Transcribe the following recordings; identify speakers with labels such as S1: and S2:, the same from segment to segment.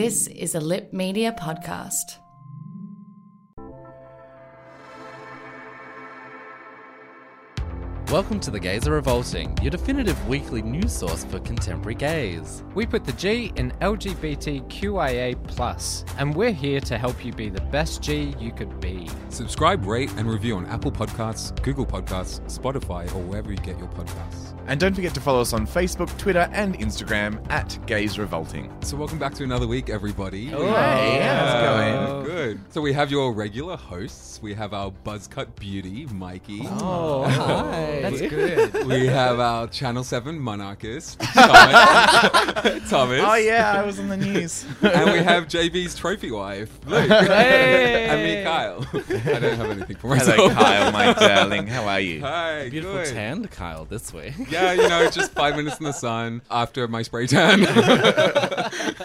S1: This is a Lipp Media podcast.
S2: Welcome to The Gays Are Revolting, your definitive weekly news source for contemporary gays. We put the G in LGBTQIA, and we're here to help you be the best G you could be.
S3: Subscribe, rate, and review on Apple Podcasts, Google Podcasts, Spotify, or wherever you get your podcasts.
S4: And don't forget to follow us on Facebook, Twitter, and Instagram at Gays Revolting.
S3: So, welcome back to another week, everybody.
S4: Hey, how's it going?
S3: Good. So, we have your regular hosts. We have our Buzzcut beauty, Mykii.
S2: Oh, hi. That's good.
S3: We have our Channel 7 monarchist, Thomas. Thomas.
S4: Oh, yeah, I was on the news.
S3: And we have JB's trophy wife, Luke.
S2: Hey.
S3: and me, Kyle. I don't have anything for
S4: Hello,
S3: myself.
S4: Kyle, my darling. How are you?
S3: Hi,
S2: Beautiful
S3: good.
S2: tanned Kyle this way.
S3: Yeah, you know, just five minutes in the sun after my spray tan.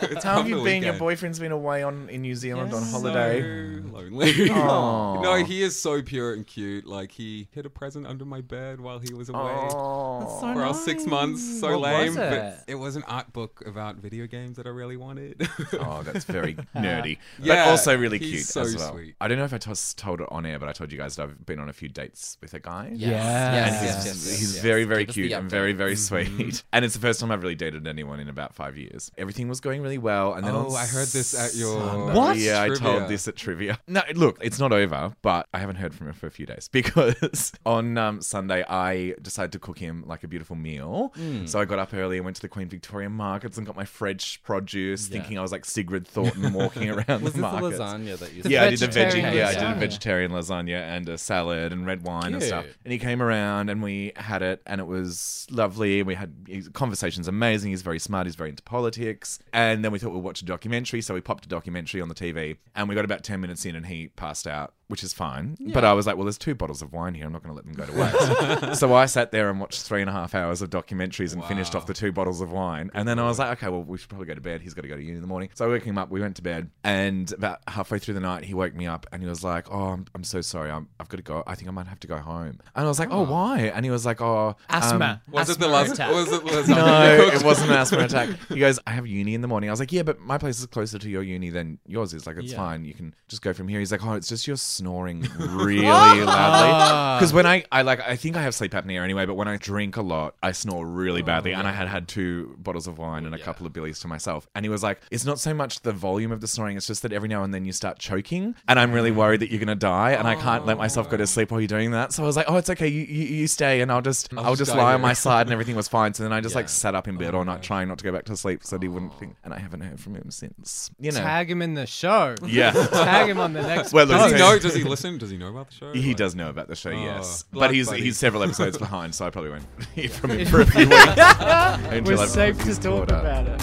S3: It's
S4: How have you
S3: the
S4: been? Your boyfriend's been away on in New Zealand on
S3: So
S4: holiday.
S3: lonely.
S4: Aw.
S3: no, he is so pure and cute. Like he hid a present under my bed while he was away
S4: Oh.
S2: so
S3: for our six months. So
S2: What was
S3: lame.
S2: it?
S3: But it was an art book about video games that I really wanted.
S4: Oh, that's very nerdy,
S3: Yeah,
S4: but also really
S3: he's
S4: cute
S3: so
S4: as well.
S3: sweet.
S4: I don't know if I tos- told it on air, but I told you guys that I've been on a few dates with a guy.
S2: Yes.
S4: And
S2: Yes,
S4: he's,
S2: yes, yes,
S4: he's
S2: yes.
S4: very, very
S2: Give us the
S4: cute and
S2: update.
S4: very, very sweet. And it's the first time I've really dated anyone in about five years. Everything was going really well. And then
S3: Oh,
S4: on
S3: I heard this at your-
S4: Sunday-
S3: What?
S4: Yeah, I
S3: Trivia.
S4: told this at trivia. No, look, it's not over, but I haven't heard from him for a few days because on um, Sunday I decided to cook him like a beautiful meal.
S2: Hmm.
S4: So I got up early and went to the Queen Victoria markets and got my French produce, thinking I was like Sigrid Thornton walking around
S2: Was
S4: the
S2: this the
S4: markets.
S2: lasagna that you
S4: yeah, I did the veggie. Yeah, I did a vegetarian lasagna and a salad and red wine and stuff. And he came around and we had it, and it was lovely. We had conversations amazing. He's very smart. He's very into politics. And then we thought we'd watch a documentary, so we popped a documentary on the TV, and we got about ten minutes in, and he passed out. Which is fine, but I was like, "Well, there's two bottles of wine here. I'm not going to let them go to waste." so I sat there and watched three and a half hours of documentaries and finished off the two bottles of wine. And then I was like, "Okay, well, we should probably go to bed. He's got to go to uni in the morning." So I woke him up. We went to bed, and about halfway through the night, he woke me up and he was like, "Oh, I'm, I'm so sorry. I'm, I've got to go. I think I might have to go home." And I was like, "Oh, why?" And he was like, "Oh,
S5: Asthma.
S4: um,
S3: Was it the last?
S5: attack.
S3: Was it lasagna
S4: no,
S3: you cooked?
S4: it wasn't an asthma attack. He goes, I have uni in the morning. I was like, yeah, but my place is closer to your uni than yours is. Like, it's
S2: Yeah.
S4: fine. You can just go from here. He's like, oh, it's just you're snoring really loudly. Ah. Because when I, I like, I think I have sleep apnea anyway, but when I drink a lot, I snore really oh, badly. And I had had two bottles of wine and a couple of billies to myself. And he was like, it's not so much the volume of the snoring, it's just that every now and then you start choking. And I'm really worried that you're going to die. And I can't let myself go to oh. sleep while you're doing that. So I was like, oh, it's okay. You, you, you stay and I'll just, I'll,
S3: just
S4: lie on
S3: here.
S4: my side and everything was fine. So then I just like sat up in bed all night trying not to go back to sleep so that he wouldn't oh. think. And I haven't heard from him since. You know.
S5: Tag him in the show.
S4: Yeah.
S5: Tag him on the next.
S4: Well, look,
S3: Does he know? Does he listen? Does he know about the show?
S4: He
S3: Like-
S4: does know about the show, oh, yes,
S3: Blood
S4: but he's
S3: buddy.
S4: he's several episodes behind, so I probably won't hear from him for a few weeks. until
S5: We're
S4: I've
S5: safe to talk about it.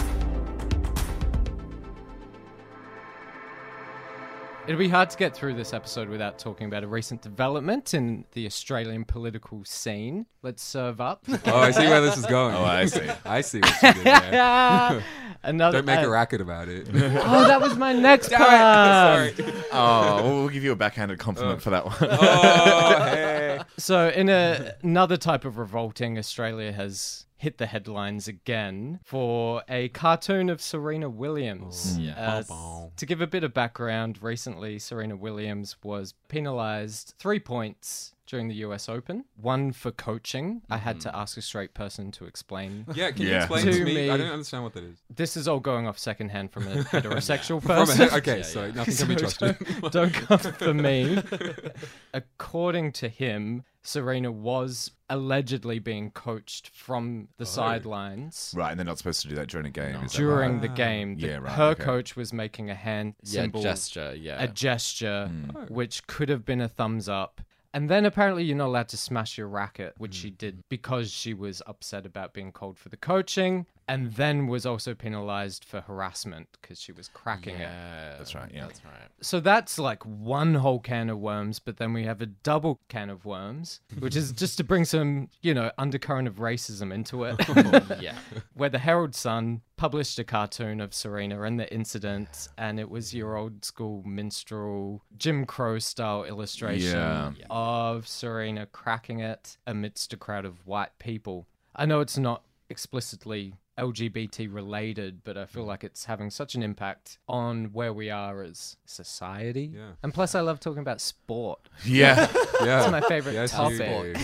S2: It'd be hard to get through this episode without talking about a recent development in the Australian political scene. Let's serve up.
S3: Oh, I see where this is going.
S4: Oh, I see.
S3: I see what you did there.
S2: Another.
S3: Don't make
S2: uh,
S3: a racket about it.
S2: Oh, that was my next
S3: Damn
S2: part.
S3: Sorry.
S4: Oh, well, we'll give you a backhanded compliment for that one.
S3: Oh, hey.
S2: So, in a, another type of revolting, Australia has hit the headlines again for a cartoon of Serena Williams. Uh, to give a bit of background, recently Serena Williams was penalised three points during the US Open. One for coaching. I had to ask a straight person to explain.
S3: Yeah, can you explain
S2: To
S3: to me?
S2: me-
S3: I don't understand what that is.
S2: This is all going off secondhand from a heterosexual
S3: From a
S2: person.
S3: he- okay, so nothing can be trusted.
S2: Don't, don't come for me. According to him, Serena was allegedly being coached from the sidelines
S4: Right, and they're not supposed to do that during a game. is that
S2: during
S4: right?
S2: the game. The-
S4: Yeah, right,
S2: Her
S4: okay.
S2: coach was making a hand
S6: Yeah,
S2: symbol,
S6: gesture. Yeah.
S2: a gesture,
S4: Hmm.
S2: which could have been a thumbs up. And then apparently you're not allowed to smash your racket, which she mm. did because she was upset about being called for the coaching, and then was also penalized for harassment because she was cracking it.
S6: yeah,
S4: That's right, yeah.
S6: That's right.
S2: So that's like one whole can of worms, but then we have a double can of worms, which is just to bring some, you know, undercurrent of racism into it.
S6: Yeah.
S2: Where the Herald Sun published a cartoon of Serena and the incident, and it was your old school minstrel Jim Crow style illustration
S4: Yeah.
S2: of Serena cracking it amidst a crowd of white people. I know it's not explicitly LGBT related, but I feel mm. like it's having such an impact on where we are as society.
S3: Yeah.
S2: And plus, I love talking about sport.
S4: Yeah.
S3: yeah,
S2: It's my favorite
S3: Yes,
S2: topic.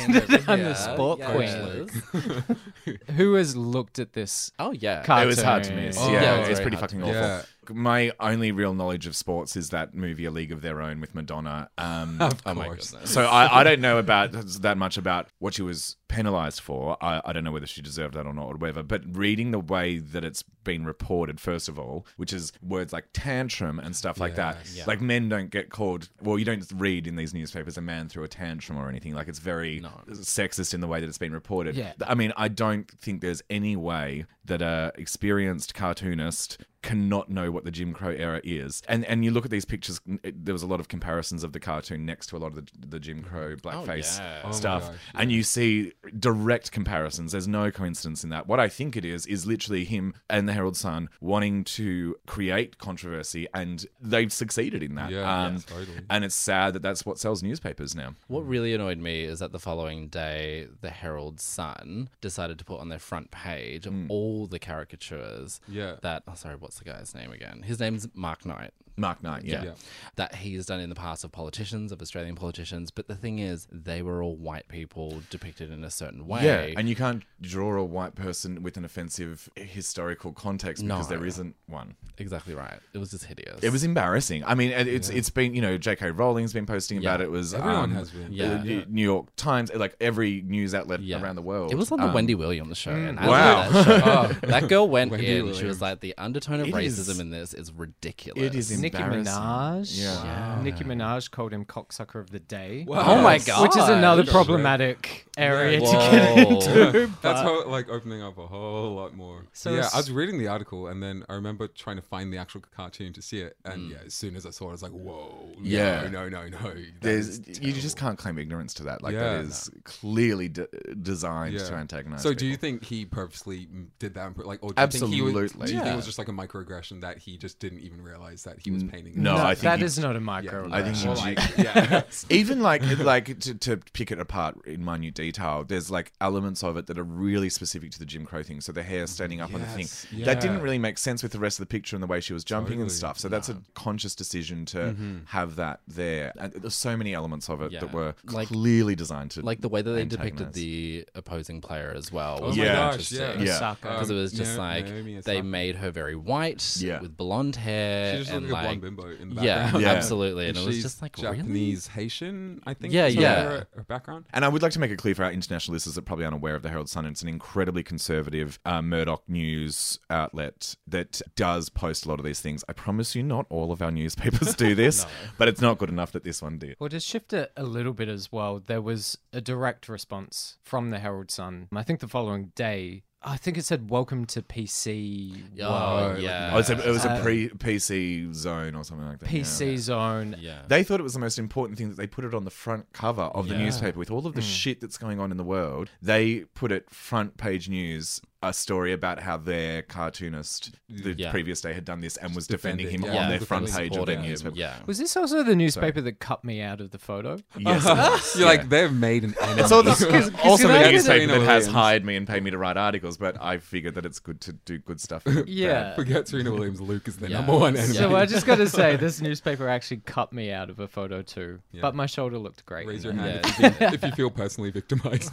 S2: I'm the sport
S6: Yeah,
S2: queen.
S6: Liz.
S2: Who has looked at this?
S6: Oh yeah.
S2: Car-
S4: It was hard to miss.
S2: Oh,
S4: yeah,
S6: yeah,
S4: it's
S6: very
S4: pretty fucking awful. My only real knowledge of sports is that movie A League of Their Own with Madonna. Um,
S6: oh
S3: course.
S4: so I, I don't know about that much about what she was penalized for. I, I don't know whether she deserved that or not or whatever. But reading the way that it's been reported, first of all, which is words like tantrum and stuff like that.
S3: Yeah.
S4: Like men don't get called. Well, you don't read in these newspapers a man threw a tantrum or anything. Like it's very sexist in the way that it's been reported.
S2: Yeah.
S4: I mean, I don't think there's any way that a experienced cartoonist cannot know what the Jim Crow era is. And and you look at these pictures. it- There was a lot of comparisons of the cartoon next to a lot of the, the Jim Crow blackface.
S3: Oh my
S4: stuff,
S3: gosh,
S4: and you see direct comparisons. There's no coincidence in that. What I think it is is literally him and the Herald Sun wanting to create controversy, and they've succeeded in that.
S3: Yeah,
S4: um,
S3: yes, totally.
S4: And it's sad that that's what sells newspapers now.
S6: What really annoyed me is that the following day, the Herald Sun decided to put on their front page all the caricatures.
S3: Yeah.
S6: That oh, sorry, what's the guy's name again? His name's Mark Knight.
S4: Mark Knight, yeah.
S3: Yeah.
S6: That he's done in the past of politicians, of Australian politicians. But the thing is, they were all white people depicted in a certain way.
S4: Yeah, and you can't draw a white person with an offensive historical context because
S6: No.
S4: there isn't one.
S6: exactly right. It was just hideous.
S4: It was embarrassing. I mean, it- it's it's been you know J.K. Rowling's been posting about it. it was
S3: Everyone
S4: um,
S3: has been.
S6: Yeah.
S4: the New York Times, like every news outlet
S6: Yeah.
S4: around the world.
S6: It was on the
S4: Um,
S6: Wendy Williams show, and I
S4: wow.
S6: that show. Oh, that girl went
S3: Wendy
S6: in. She was like, the undertone of
S4: It
S6: racism
S4: is-
S6: in this is ridiculous.
S4: It is
S2: Nicki. Minaj.
S4: Yeah.
S2: Wow. Nicki Minaj called him cocksucker of the day.
S6: Oh my god!
S2: Which is another
S3: Good.
S2: problematic area
S6: Whoa.
S2: to get into.
S3: That's how like opening up a whole lot more.
S2: So
S3: So yeah, I was reading the article and then I remember trying to find the actual cartoon to see it,
S6: Mm.
S3: and yeah, as soon as I saw it, I was like, "Whoa,
S4: Yeah.
S3: no, no, no, no."
S4: There's you just can't claim ignorance to that. Like
S3: Yeah.
S4: that is clearly de- designed
S3: Yeah.
S4: to antagonize.
S3: So, do you think he purposely mm, did that? on Like, or do you think he was,
S4: Absolutely.
S3: do you think it was just like a microaggression that he just didn't even realize that he was painting?
S4: no,
S3: it?
S4: I think
S2: that
S4: he-
S2: is not a micro.
S4: I think
S3: Or
S4: he-
S3: like, yeah,
S4: even like like to, to pick it apart in minute detail there's like elements of it that are really specific to the jim crow thing so the hair standing up on the thing
S3: Yes,
S4: that didn't really make sense with the rest of the picture and the way she was jumping and
S3: Totally.
S4: stuff so that's a conscious decision to
S6: Mm-hmm.
S4: have that there and there's so many elements of it
S6: Yeah.
S4: that were
S6: Like-
S4: clearly designed to
S6: like the way that they depicted
S4: antagonize.
S6: the opposing player as well.
S3: Oh
S6: Was
S3: my
S4: Yeah.
S3: gosh, yeah,
S6: interesting.
S4: Yeah.
S2: Osaka.
S6: because it was just
S3: Na-
S6: like
S3: Naomi
S6: they
S3: Osaka.
S6: made her very white
S4: Yeah.
S6: with blonde hair
S3: She just
S6: and
S3: looked like a
S6: like
S3: blonde bimbo in the
S6: yeah,
S3: background.
S4: Yeah.
S6: absolutely, and,
S3: And
S6: it was
S3: she's
S6: just like really?
S3: Japanese Haitian, I think.
S6: Yeah, yeah.
S3: Her, her background.
S4: And I would like to make it clear for our international listeners that are probably unaware of the Herald Sun. It's an incredibly conservative uh, Murdoch news outlet that does post a lot of these things. I promise you, not all of our newspapers do this, but it's not good enough that this one did.
S2: Well, to shift it a little bit as well, there was a direct response from the Herald Sun. I think the following day, I think it said "Welcome to PC."
S6: Oh,
S2: World."
S6: yeah.
S4: Oh, it's a, it was a
S2: Uh,
S4: pre PC zone or something like that. yeah.
S2: PC zone.
S6: Yeah.
S4: They thought it was the most important thing that they put it on the front cover of the
S6: Yeah.
S4: newspaper with all of the shit that's going on in the world. They put it front page news a story about how their cartoonist the
S6: Yeah.
S4: previous day had done this and was defending him
S3: defending,
S4: on
S3: yeah,
S4: their front page of their newspaper.
S6: Yeah.
S2: Was this also the newspaper that cut me out of the photo?
S4: Yes.
S3: You're
S4: Yeah.
S3: like they've made an enemy.
S4: It's all the, also the newspaper that has hired me and paid me to write articles, but I figured that it's good to do good stuff.
S2: Yeah.
S3: Forget Serena Williams. Luke is the
S6: Yeah.
S3: number one enemy.
S2: So I just got to say, this newspaper actually cut me out of a photo too.
S3: Yeah.
S2: But my shoulder looked great.
S3: Raise your
S2: it.
S3: hand if, you feel, if you feel personally victimized.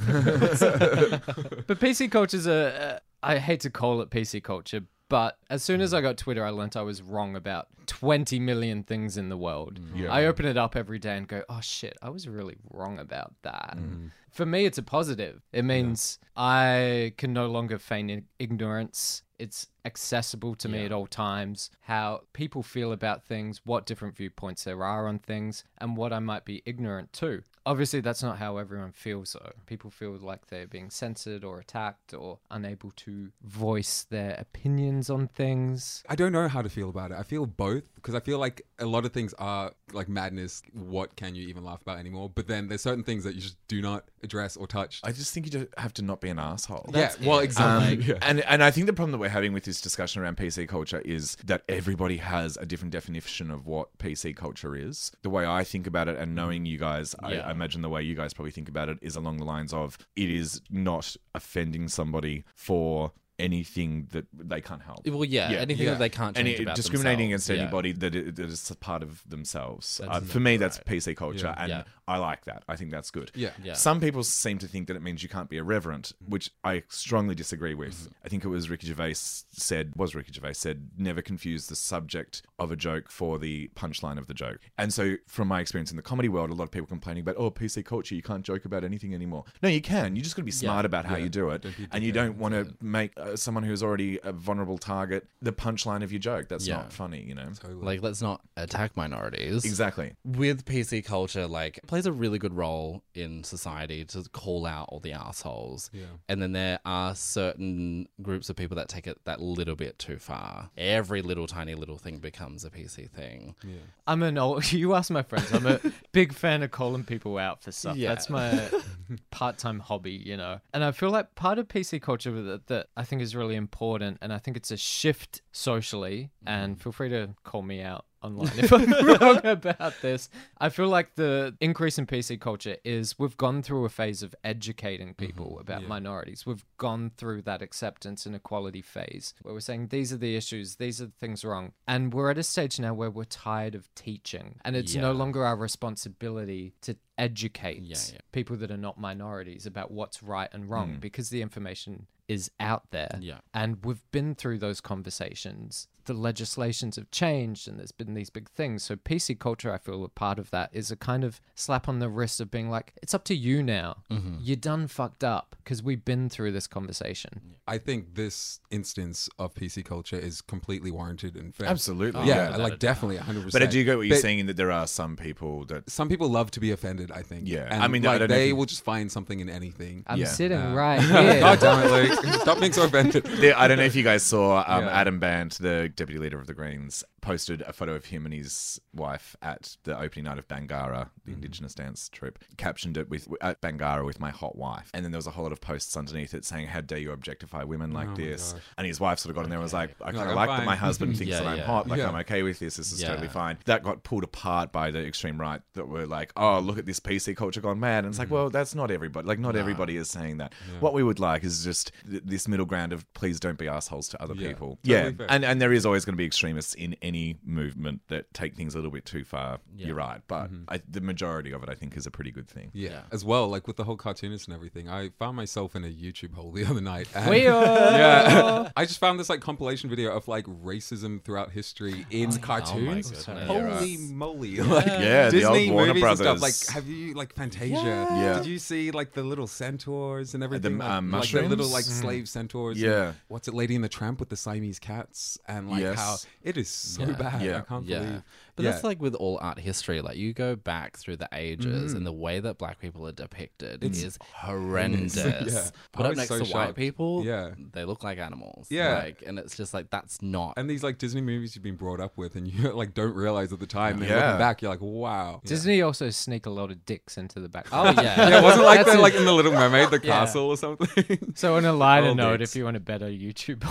S2: But PC culture's a. I hate to call it PC culture, but as soon as mm. I got Twitter, I learnt I was wrong about 20 million things in the world. Mm.
S4: Yeah.
S2: I open it up every day and go, oh shit, I was really wrong about that. Mm-hmm. For me, it's a positive. It means I can no longer feign ignorance. It's accessible to me at all times. How people feel about things, what different viewpoints there are on things, and what I might be ignorant to. Obviously, that's not how everyone feels, though. People feel like they're being censored or attacked or unable to voice their opinions on things.
S3: I don't know how to feel about it. I feel both because I feel like a lot of things are like madness. What can you even laugh about anymore? But then there's certain things that you just do not address or touch.
S4: I just think you just have to not be an asshole.
S3: yeah, well, exactly.
S4: Um,
S3: yeah.
S4: and and I think the problem that we're having with this discussion around PC culture is that everybody has a different definition of what PC culture is. The way I think about it, and knowing you guys, I, I imagine the way you guys probably think about it is along the lines of it is not offending somebody for anything that they can't help.
S6: Well, yeah, anything
S3: yeah.
S6: that they can't
S4: and
S6: change
S4: it,
S6: about
S4: discriminating
S6: themselves.
S4: against
S6: Yeah.
S4: anybody that, it, that is a part of themselves.
S6: That's
S4: Uh, for me, that's
S6: right.
S4: PC culture,
S3: Yeah.
S4: and
S6: Yeah.
S4: I like that. I think that's good.
S3: Yeah.
S6: Yeah.
S4: Some people seem to think that it means you can't be irreverent, which I strongly disagree with.
S6: Mm-hmm.
S4: I think it was Ricky Gervais said, was Ricky Gervais said, never confuse the subject of a joke for the punchline of the joke. And so, from my experience in the comedy world, a lot of people complaining about, oh, PC culture, you can't joke about anything anymore. No, you can. You just got to be smart about how
S3: Yeah.
S4: you do it,
S3: Don't be a
S4: and you don't want to make uh, someone who's already a vulnerable target the punchline of your joke. That's
S6: Yeah.
S4: not funny, you know.
S3: Totally.
S6: Like, let's not attack minorities.
S4: Exactly.
S6: with PC culture, like it plays a really good role in society to call out all the assholes.
S3: Yeah.
S6: And then there are certain groups of people that take it that little bit too far. Every little tiny little thing becomes a PC thing. Yeah.
S2: I'm an old. You ask my friends. I'm a big fan of calling people out for stuff.
S6: Yeah.
S2: That's my part-time hobby, you know. And I feel like part of PC culture that, that I think is really important, and I think it's a shift socially. And mm. feel free to call me out online if I'm wrong about this. I feel like the increase in PC culture is we've gone through a phase of educating mm-hmm. people about minorities. We've gone through that acceptance and equality phase where we're saying these are the issues, these are the things wrong. And we're at a stage now where we're tired of teaching. And it's no longer our responsibility to educate
S6: Yeah, yeah.
S2: people that are not minorities about what's right and wrong mm. because the information is out there.
S6: Yeah.
S2: And we've been through those conversations. The legislations have changed and there's been these big things. So PC culture, I feel a part of that is a kind of slap on the wrist of being like, it's up to you now.
S6: Mm-hmm.
S2: You're done fucked up because we've been through this conversation.
S3: I think this instance of PC culture is completely warranted and fair.
S4: Absolutely.
S3: Yeah,
S6: without a
S3: like definitely 100%.
S4: But I do get what you're
S3: But
S4: saying that there are some people that
S3: Some people love to be offended, I think.
S4: Yeah,
S3: And
S4: I mean,
S3: like,
S4: don't know if
S3: they
S4: you-
S3: will just find something in anything.
S2: I'm
S4: Yeah.
S2: sitting right here.
S3: God damn it, Luke. Stop being so offended.
S4: There- I don't know if you guys saw um,
S3: Yeah.
S4: Adam Bandt, the deputy leader of the Greens, posted a photo of him and his wife at the opening night of Bangarra, the
S3: Mm-hmm.
S4: Indigenous dance troupe. Captioned it with at Bangarra with my hot wife, and then there was a whole lot of posts underneath it saying, "How dare you objectify women like
S3: Oh
S4: this?" And his wife sort of got in there and was like, "I
S3: Like,
S4: kind of like that my husband thinks
S6: Yeah,
S4: that I'm
S6: yeah.
S4: hot. Like
S3: Yeah.
S4: I'm okay with this. This is totally fine." That got pulled apart by the extreme right that were like, "Oh, look at this PC culture gone mad." And it's like,
S3: Mm-hmm.
S4: well, that's not everybody. Like, not everybody is saying that. What we would like is just th- this middle ground of please don't be assholes to other people.
S3: totally
S4: yeah,
S3: fair.
S4: and and there is always going to be extremists in any movement that take things a little bit too far. You're right, but I, the majority of it, I think, is a pretty good thing.
S3: Yeah.
S6: Yeah.
S3: as well, like with the whole cartoonist and everything. I found myself in a YouTube hole the other night. and-
S2: We are.
S3: yeah, I just found this like compilation video of like racism throughout history in cartoons.
S6: goodness.
S3: Holy moly! Like
S4: Yeah, the
S3: Disney
S4: old Warner
S3: movies and stuff. Like, have you like Fantasia?
S4: Yeah.
S3: Did you see like the little centaurs and everything? like,
S4: um,
S3: like the little like slave centaurs. and
S4: Yeah.
S3: What's it, Lady in the Tramp with the Siamese cats and like
S4: Yes.
S3: how it is so
S6: Yeah.
S3: bad.
S4: Yeah.
S3: I can't
S6: Yeah.
S3: believe.
S6: But
S3: yeah.
S6: that's like with all art history. Like you go back through the ages,
S3: Mm.
S6: and the way that black people are depicted
S3: It's
S6: is horrendous.
S3: Yeah.
S6: Put up next
S3: so
S6: to white people,
S3: Yeah.
S6: they look like animals.
S3: Yeah.
S6: like, and it's just like that's not.
S3: And these like Disney movies you've been brought up with, and you like don't realize at the time. And then
S4: Yeah.
S3: looking back, you're like, wow.
S2: Disney also sneak a lot of dicks into the back.
S6: oh yeah,
S3: Yeah, it wasn't like
S2: That's
S3: the
S2: it.
S3: like in the Little Mermaid, the
S2: Yeah.
S3: castle or something.
S2: So on a lighter
S3: All
S2: note,
S3: dicks.
S2: if you want a better YouTube,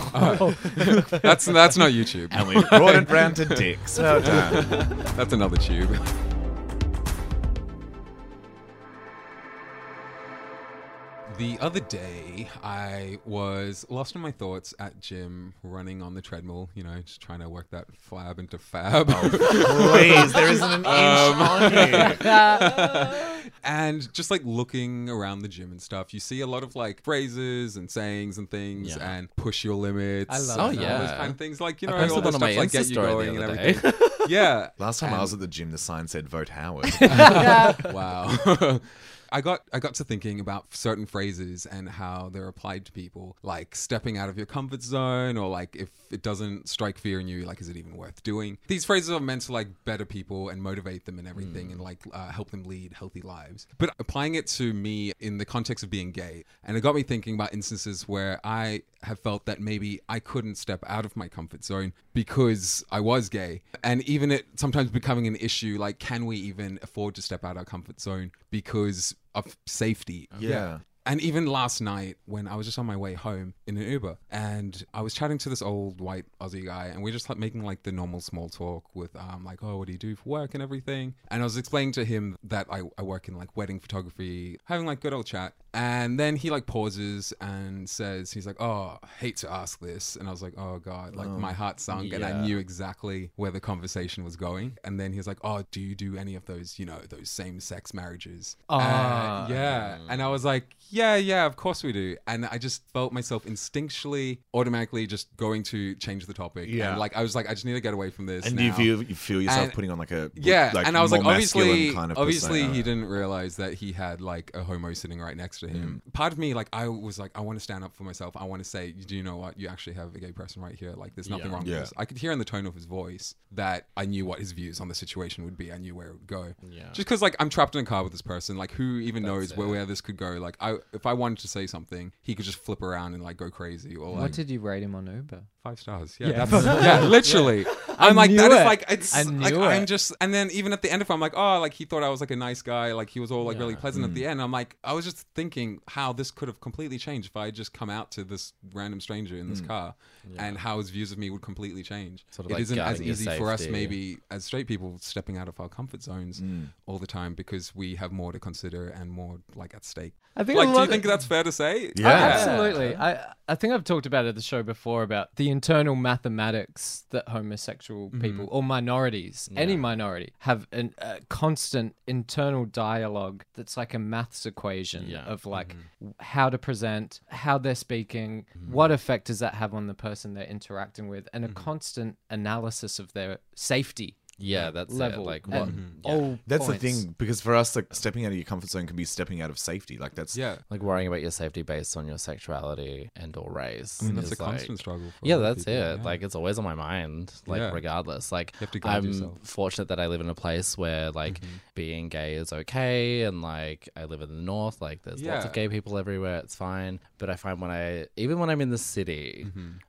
S3: that's that's not YouTube.
S4: And we brought it round to dicks. Well done.
S3: That's another tube. The other day, I was lost in my thoughts at gym, running on the treadmill. You know, just trying to work that flab into fab.
S4: Oh, please, there isn't an inch um, on you.
S3: and just like looking around the gym and stuff, you see a lot of like phrases and sayings and things,
S6: Yeah.
S3: and push your limits.
S2: I love
S6: Oh,
S3: and all those
S6: yeah.
S3: kind of things. Like you know,
S6: posted
S3: all
S6: one
S3: the
S6: on my
S3: stuff like
S6: Insta
S3: get you
S6: story the
S3: going and everything. yeah.
S4: Last time I was at the gym, the sign said "Vote Howard."
S3: wow. I got I got to thinking about certain phrases and how they're applied to people, like stepping out of your comfort zone, or like if it doesn't strike fear in you, like is it even worth doing? These phrases are meant to like better people and motivate them and everything, and like uh, help them lead healthy lives. But applying it to me in the context of being gay, and it got me thinking about instances where I have felt that maybe I couldn't step out of my comfort zone because I was gay. And even it sometimes becoming an issue like, can we even afford to step out of our comfort zone because of safety?
S4: Yeah.
S3: And even last night, when I was just on my way home in an Uber, and I was chatting to this old white Aussie guy, and we are just like making like the normal small talk with, um, like, oh, what do you do for work and everything. And I was explaining to him that I, I work in like wedding photography, having like good old chat. And then he like pauses and says, he's like, oh, I hate to ask this. And I was like, oh God, like my heart sunk, and I knew exactly where the conversation was going. And then he's like, oh, do you do any of those, you know, those same sex marriages?
S2: Ah.
S3: Uh, yeah. And I was like, yeah, yeah, of course we do. And I just felt myself instinctually, automatically just going to change the topic.
S4: Yeah.
S3: And like, I was like, I just need to get away from this.
S4: And do you feel you feel yourself
S3: And-
S4: putting on like a
S3: Yeah,
S4: like
S3: and I was like, obviously,
S4: kind of
S3: obviously,
S4: persona?
S3: he didn't realize that he had like a homo sitting right next to him. Mm-hmm. Part of me, like, I was like, I want to stand up for myself. I want to say, do you know what? You actually have a gay person right here. Like, there's nothing
S6: Yeah.
S3: wrong
S4: Yeah.
S3: with this. I could hear in the tone of his voice that I knew what his views on the situation would be. I knew where it would go.
S6: Yeah.
S3: Just because, like, I'm trapped in a car with this person. Like, who even knows where, where this could go? Like, I if I wanted to say something, he could just flip around and like go crazy or like
S2: what did you rate him on Uber?
S3: Five stars. Yeah,
S2: Yeah.
S3: that's yeah, literally. I'm like
S2: knew
S3: that is
S2: it.
S3: like it's
S2: I
S3: like
S2: knew
S3: I'm just and then even at the end of it, I'm like, oh, like he thought I was like a nice guy, like he was all like really
S6: Yeah.
S3: pleasant at mm. the end. I'm like, I was just thinking how this could have completely changed if I had just come out to this random stranger in this mm. car, and how his views of me would completely change.
S6: Sort of
S3: it
S6: like
S3: isn't as
S6: guarding your
S3: easy for us maybe as straight people stepping out of our comfort zones mm. all the time because we have more to consider and more like at stake.
S2: I think
S3: like, do you think that's fair to say?
S4: Yeah.
S2: Oh, absolutely. I I think I've talked about it at the show before about the internal mathematics that homosexual
S3: Mm-hmm.
S2: people or minorities, any minority, have an- a constant internal dialogue that's like a maths equation
S6: Yeah.
S2: of like
S3: Mm-hmm.
S2: how to present, how they're speaking, what effect does that have on the person they're interacting with, and a
S3: Mm-hmm.
S2: constant analysis of their safety
S6: Yeah, that's
S2: level.
S6: it. Like
S2: at
S6: what?
S2: all
S4: That's
S2: points.
S4: the thing because for us, like stepping out of your comfort zone can be stepping out of safety. Like that's
S3: Yeah.
S6: Like worrying about your safety based on your sexuality and or race.
S3: I mean, that's a
S6: like-
S3: constant struggle. For
S6: Yeah, that's
S3: people,
S6: it.
S3: yeah.
S6: Like it's always on my mind. Like
S3: Yeah.
S6: regardless. Like
S3: have to guide
S6: I'm
S3: yourself.
S6: fortunate that I live in a place where like
S3: Mm-hmm.
S6: being gay is okay, and like I live in the north. Like there's lots of gay people everywhere. It's fine. But I find when I even when I'm in the city,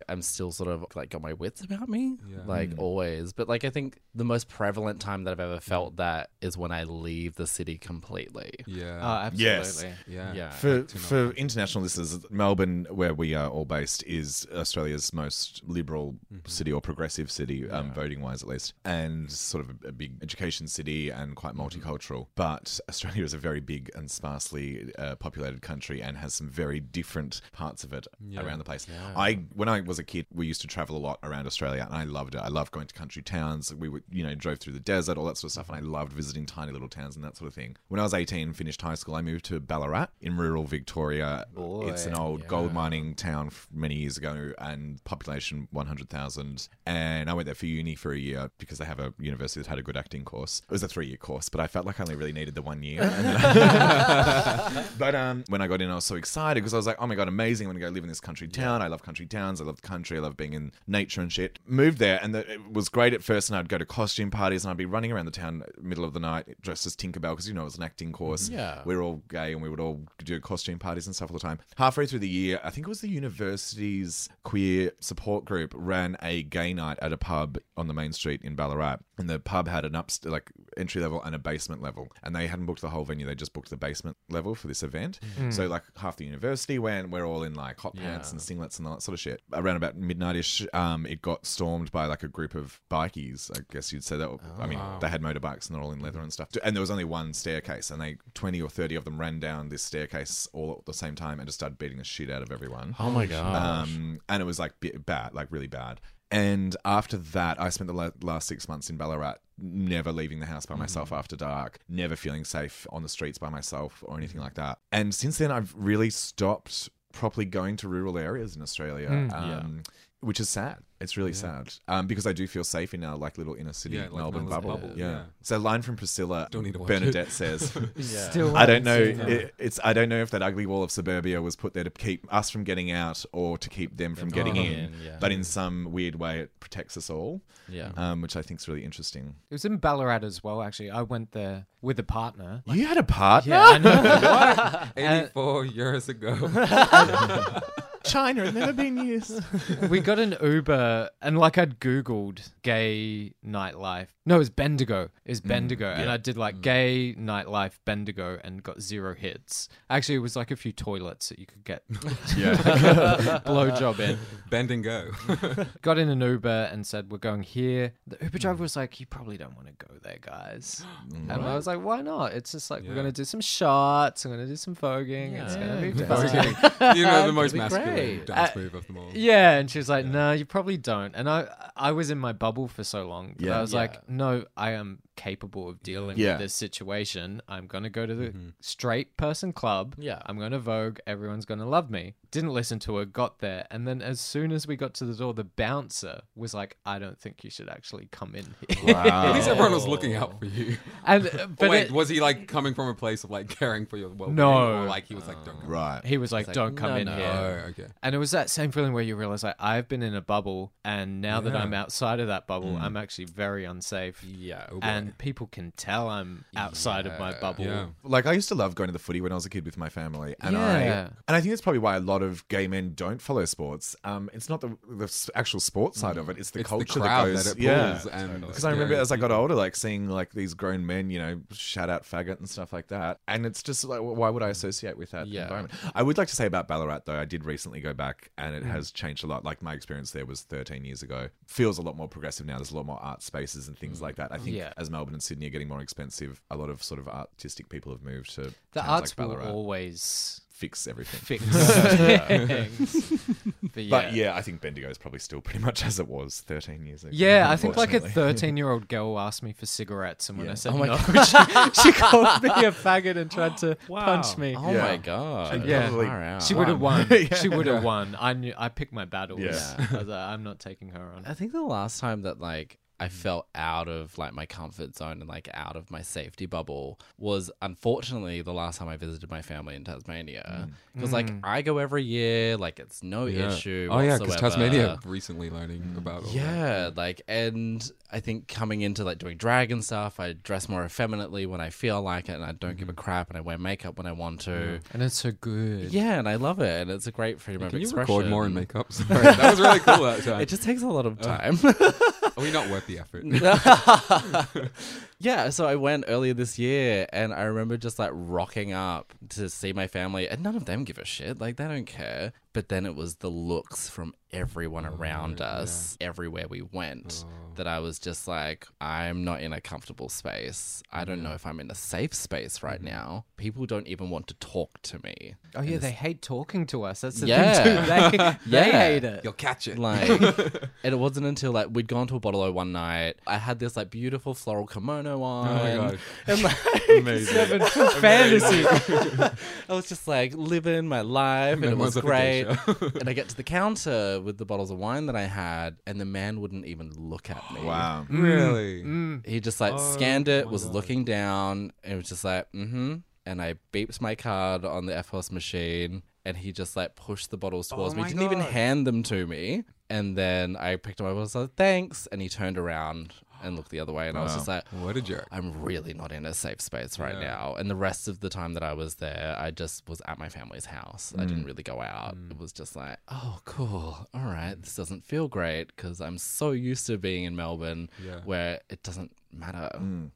S6: I'm still sort of like got my wits about me.
S3: Mm-hmm. Yeah.
S6: Like always. But like I think the most prevalent time that I've ever
S3: Mm.
S6: felt that is when I leave the city completely.
S3: yeah.
S2: Oh, absolutely.
S4: Yes.
S3: yeah.
S6: Yeah.
S4: For
S3: to not-
S4: for international listeners, Melbourne, where we are all based, is Australia's most liberal city or progressive city, um, voting wise at least, and sort of a, a big education city and quite multicultural. But Australia is a very big and sparsely uh, populated country and has some very different parts of it around the place. I when I was a kid, we used to travel a lot around Australia, and I loved it. I loved going to country towns. We would, you know, drove through the desert, all that sort of stuff, and I loved visiting tiny little towns and that sort of thing. When I was 18, finished high school, I moved to Ballarat in rural Victoria. it's an old gold mining town many years ago, and population 100,000. And I went there for uni for a year because they have a university that had a good acting course. It was a three year course, but I felt like I only really needed the one year. But um, when I got in, I was so excited because I was like, I'm my god, amazing! When I'm gonna go live in this country town. I love country towns. I love the country. I love being in nature and shit. Moved there, and the, it was great at first. And I'd go to costume parties, and I'd be running around the town middle of the night dressed as Tinkerbell because you know it was an acting course.
S6: Yeah.
S4: we were all gay, and we would all do costume parties and stuff all the time. Halfway through the year, I think it was the university's queer support group ran a gay night at a pub on the main street in Ballarat, and the pub had an up like entry level and a basement level, and they hadn't booked the whole venue; they just booked the basement level for this event. So like half the university went, we're all in like hot pants and singlets and all that sort of shit. Around about midnightish, um, it got stormed by like a group of bikies. I guess you'd say that. I mean, they had motorbikes and they're all in leather and stuff. And there was only one staircase, and they twenty or thirty of them ran down this staircase all at the same time and just started beating the shit out of everyone.
S6: Oh my god!
S4: Um, and it was like bad, like really bad. And after that, I spent the la- last six months in Ballarat, never leaving the house by myself after dark, never feeling safe on the streets by myself or anything like that. And since then, I've really stopped properly going to rural areas in Australia, um, which is sad. It's really sad um, because I do feel safe in our like little inner city
S3: Yeah,
S4: Melbourne
S3: Melbourne's
S4: bubble.
S3: bubble,
S4: Yeah.
S3: yeah.
S4: So, line from Priscilla
S3: Don't need to watch
S4: Bernadette
S3: it.
S4: says.
S2: Still
S4: I don't know.
S2: it.
S4: It, it's I don't know if that ugly wall of suburbia was put there to keep us from getting out or to keep them from getting in.
S6: in, yeah.
S4: But in some weird way, it protects us all.
S6: Yeah.
S4: Um, which I think is really interesting.
S2: It was in Ballarat as well, actually. I went there with a partner.
S4: you had a partner.
S2: Yeah, I know.
S3: 84 years ago.
S4: China had never been used.
S2: we got an Uber, and like I'd Googled gay nightlife. No, it was Bendigo. It was mm, Bendigo. And I did like mm. gay nightlife Bendigo and got zero hits. Actually, it was like a few toilets that you could get
S4: yeah.
S2: blowjob in.
S3: Bend and go.
S2: Got in an Uber and said, We're going here. The Uber driver mm. was like, You probably don't want to go there, guys. And I was like, Why not? It's just like, we're going to do some shots. I'm going to do some voguing. It's going to be fun.
S3: you know, the most masculine
S6: great.
S3: dance uh, move of them all.
S2: Yeah, and she was like, "No, you probably don't." And I, I was in my bubble for so long.
S4: Yeah.
S2: I was
S6: Yeah.
S2: like, "No, I am capable of dealing
S4: Yeah.
S2: with this situation. I'm gonna go to the straight person club.
S6: Yeah.
S2: I'm gonna vogue. Everyone's gonna love me." Didn't listen to her. Got there, and then as soon as we got to the door, the bouncer was like, "I don't think you should actually come in here."
S3: At least everyone was looking out for you.
S2: and uh, but
S3: Wait,
S2: it-
S3: was he like coming from a place of like caring for your well-being?
S2: No.
S3: Or like he was like, don't go.
S4: Right.
S2: he was like,
S6: like,
S2: "Don't come
S6: no,
S2: in
S6: no.
S2: here."
S3: Oh, okay.
S2: And it was that same feeling where you realize like I've been in a bubble, and now that I'm outside of that bubble, I'm actually very unsafe.
S6: Yeah.
S3: Boy.
S2: And people can tell I'm outside of my bubble.
S3: Yeah.
S4: Like I used to love going to the footy when I was a kid with my family, and I and I think that's probably why a lot of gay men don't follow sports. Um, it's not the the actual sports side of it; it's the
S3: It's the
S4: culture
S3: crowd
S4: that goes.
S3: that it
S4: yeah,
S3: pulls and-
S4: because I remember
S3: Yeah.
S4: as I got older, like seeing like these grown men, you know, shout out faggot and stuff like that, and it's just like, why would I associate with that
S6: Yeah.
S4: environment? I would like to say about Ballarat though, I did recently go back, and
S3: Mm.
S4: it has changed a lot. Like my experience there was 13 years ago. Feels a lot more progressive now. There's a lot more art spaces and
S3: Mm.
S4: things like that. I think
S2: Yeah.
S4: as Melbourne and Sydney are getting more expensive, a lot of sort of artistic people have moved to
S2: The
S4: towns
S2: arts
S4: like
S2: will always
S4: fix everything.
S2: fix things. but yeah.
S4: But yeah, I think Bendigo is probably still pretty much as it was 13 years ago.
S2: Yeah, I think like a 13 year old girl asked me for cigarettes, and when
S4: Yeah.
S2: I said
S6: Oh my
S2: no, she, she called me a faggot and tried to punch me.
S6: Oh
S4: Yeah.
S6: my god.
S2: Yeah.
S4: probably-
S2: She would have won.
S4: Yeah.
S2: She would have won. I knew. I picked my battles.
S4: Yeah.
S2: I was like, I'm not taking her on.
S6: I think the last time that like I mm. felt out of like my comfort zone and like out of my safety bubble was unfortunately the last time I visited my family in Tasmania. Mm. Because like mm. I go every year, like it's no
S3: Yeah.
S6: Oh, issue.
S3: Oh yeah, because. Tasmania recently learning about all that.
S6: Yeah, like, and I think coming into like doing drag and stuff, I dress more effeminately when I feel like it, and I don't give a mm-hmm. crap, and I wear makeup when I want to.
S2: And it's so good.
S6: Yeah, and I love it, and it's a great freedom
S3: Can
S6: of
S3: you record more in makeup? Sorry, that was really cool that time.
S6: It just takes a lot of uh. time.
S3: Are we not worth the effort?
S6: yeah, so I went earlier this year, and I remember just like rocking up to see my family, and none of them give a shit. Like they don't care. But then it was the looks from everyone around oh, us, everywhere we went, oh. that I was just like, I'm not in a comfortable space. I don't know if I'm in a safe space right mm-hmm. now. People don't even want to talk to me.
S2: Oh yeah, they hate talking to us. That's the
S6: Yeah.
S2: thing too. They, they hate it.
S3: You'll catch it.
S6: Like, and it wasn't until like we'd gone to a bottle one night. I had this like beautiful floral kimono on.
S3: Oh my god.
S6: And like,
S2: Seven fantasy.
S6: I was just like living my life, and it was
S3: Memoirs of a
S6: great.
S3: Geisha.
S6: and I get to the counter with the bottles of wine that I had, and the man wouldn't even look at me.
S4: Wow.
S3: Really?
S6: He just like scanned it, was looking down, and was just like, mm-hmm. And I beeped my card on the FOS machine, and he just like pushed the bottles towards
S3: Oh
S6: me.
S3: my
S6: Didn't even hand them to me. And then I picked them up. I was like, "Thanks," and he turned around and look the other way, and I was just like,
S3: What a jerk.
S6: I'm really not in a safe space right
S3: Yeah.
S6: now. And the rest of the time that I was there, I just was at my family's house. I
S3: Mm.
S6: didn't really go out. It was just like, oh, cool. All right. This doesn't feel great because I'm so used to being in Melbourne
S3: Yeah.
S6: where it doesn't matter.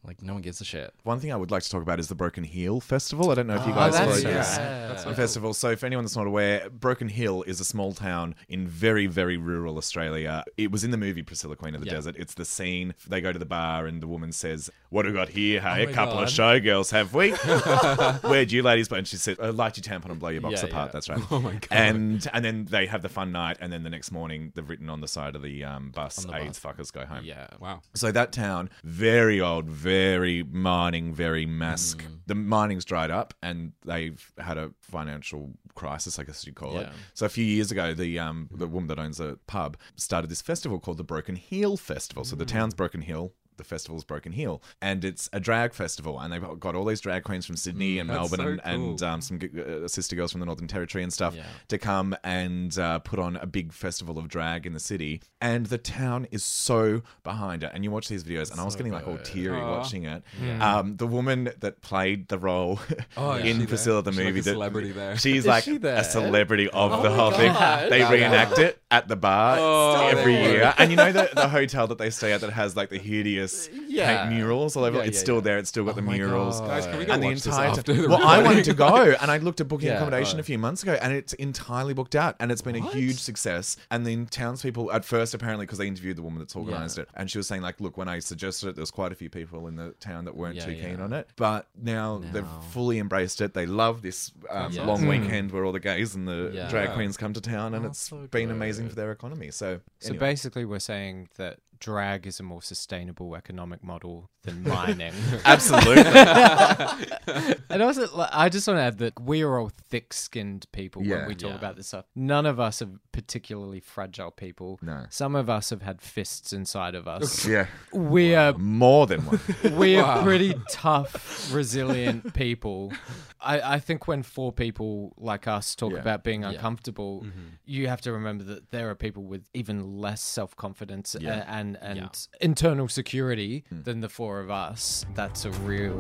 S6: Like, no one gives a shit.
S4: One thing I would like to talk about is the Broken Heel Festival. I don't know if you
S6: Oh,
S4: guys
S6: that's
S4: followed
S6: right.
S4: this
S6: That's
S4: the festival. So, for anyone that's not aware, Broken Hill is a small town in very, very rural Australia. It was in the movie Priscilla Queen of the
S6: Yeah.
S4: Desert. It's the scene they go to the bar and the woman says, "What have we got here? Hey, a
S6: my
S4: couple of
S6: God.
S4: showgirls, have we? Where'd you ladies?" But and she said, uh, "Light your tampon and blow your box
S6: Yeah,
S4: apart."
S6: yeah.
S4: That's right.
S3: Oh my God.
S4: And and then they have the fun night, and then the next morning they've written on the side of the um, bus,
S6: the
S4: "AIDS
S6: bus.
S4: fuckers go home."
S6: Yeah.
S3: Wow.
S4: So that town, very old, very mining, very mask.
S6: Mm.
S4: The mining's dried up, and they've had a financial crisis, I guess you'd call it. So a few years ago, the um the woman that owns a pub started this festival called the Broken Heel Festival. So the
S6: Mm.
S4: town's Broken Hill. The festival's Broken Heel, and it's a drag festival, and they've got all these drag queens from Sydney and
S3: Mm, That's
S4: Melbourne
S3: so
S4: and, and um, some g- uh, sister girls from the Northern Territory and stuff
S6: Yeah.
S4: to come and uh, put on a big festival of drag in the city. And the town is so behind it. And you watch these videos, and I was
S6: So
S4: getting like all teary
S3: Aw.
S4: watching it. Um, the woman that played the role
S3: Oh, is she
S4: in
S3: there?
S4: Priscilla the
S3: She's like
S4: movie,
S3: a
S4: that
S3: celebrity there.
S4: she's
S6: Is
S4: like
S6: she there?
S4: a celebrity of
S6: Oh
S4: the
S6: my
S4: whole thing. They
S6: Yeah.
S4: reenact it at the bar
S3: Oh,
S4: every year. And you know the, the hotel that they stay at that has like the hideous
S6: Yeah.
S4: paint murals all over?
S6: Yeah,
S4: it's
S6: yeah,
S4: still
S6: yeah.
S4: there. It's still got
S6: Oh
S4: the murals.
S6: God.
S3: Guys, can we go
S4: and the
S3: watch this
S4: entire
S3: after the
S4: well, I wanted to go, and I looked at booking
S6: Yeah,
S4: accommodation
S6: oh.
S4: a few months ago, and it's entirely booked out, and it's been a huge success. And then townspeople, at first, apparently, because they interviewed the woman that's organised
S6: Yeah.
S4: it, and she was saying like, "Look, when I suggested it, there was quite a few people in the town that weren't
S6: Yeah,
S4: too keen on it, but now, they've fully embraced it. They love this um,
S6: Yes.
S4: long
S6: Mm.
S4: weekend where all the gays and the
S6: Yeah.
S4: drag queens come to town, and
S6: Oh,
S4: it's
S6: so
S4: been amazing for their economy. So,
S2: So
S4: anyway.
S2: basically, we're saying that drag is a more sustainable economic model than mining.
S4: absolutely.
S2: and also, like, I just want to add that we are all thick-skinned people
S4: Yeah.
S2: when we talk
S6: Yeah.
S2: about this stuff. None of us are particularly fragile people.
S4: No.
S2: Some of us have had fists inside of us.
S4: yeah,
S2: We are
S4: more than one.
S2: we are pretty tough, resilient people. I, I think when four people like us talk
S4: Yeah.
S2: about being uncomfortable,
S6: Mm-hmm.
S2: you have to remember that there are people with even less self confidence
S4: Yeah.
S2: And and
S6: Yeah.
S2: internal security
S4: Hmm.
S2: than the four of us. That's a real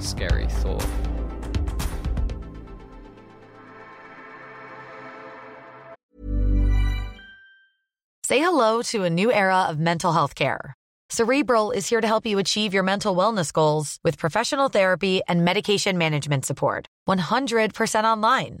S2: scary thought.
S7: Say hello to a new era of mental health care. Cerebral is here to help you achieve your mental wellness goals with professional therapy and medication management support. 100% online.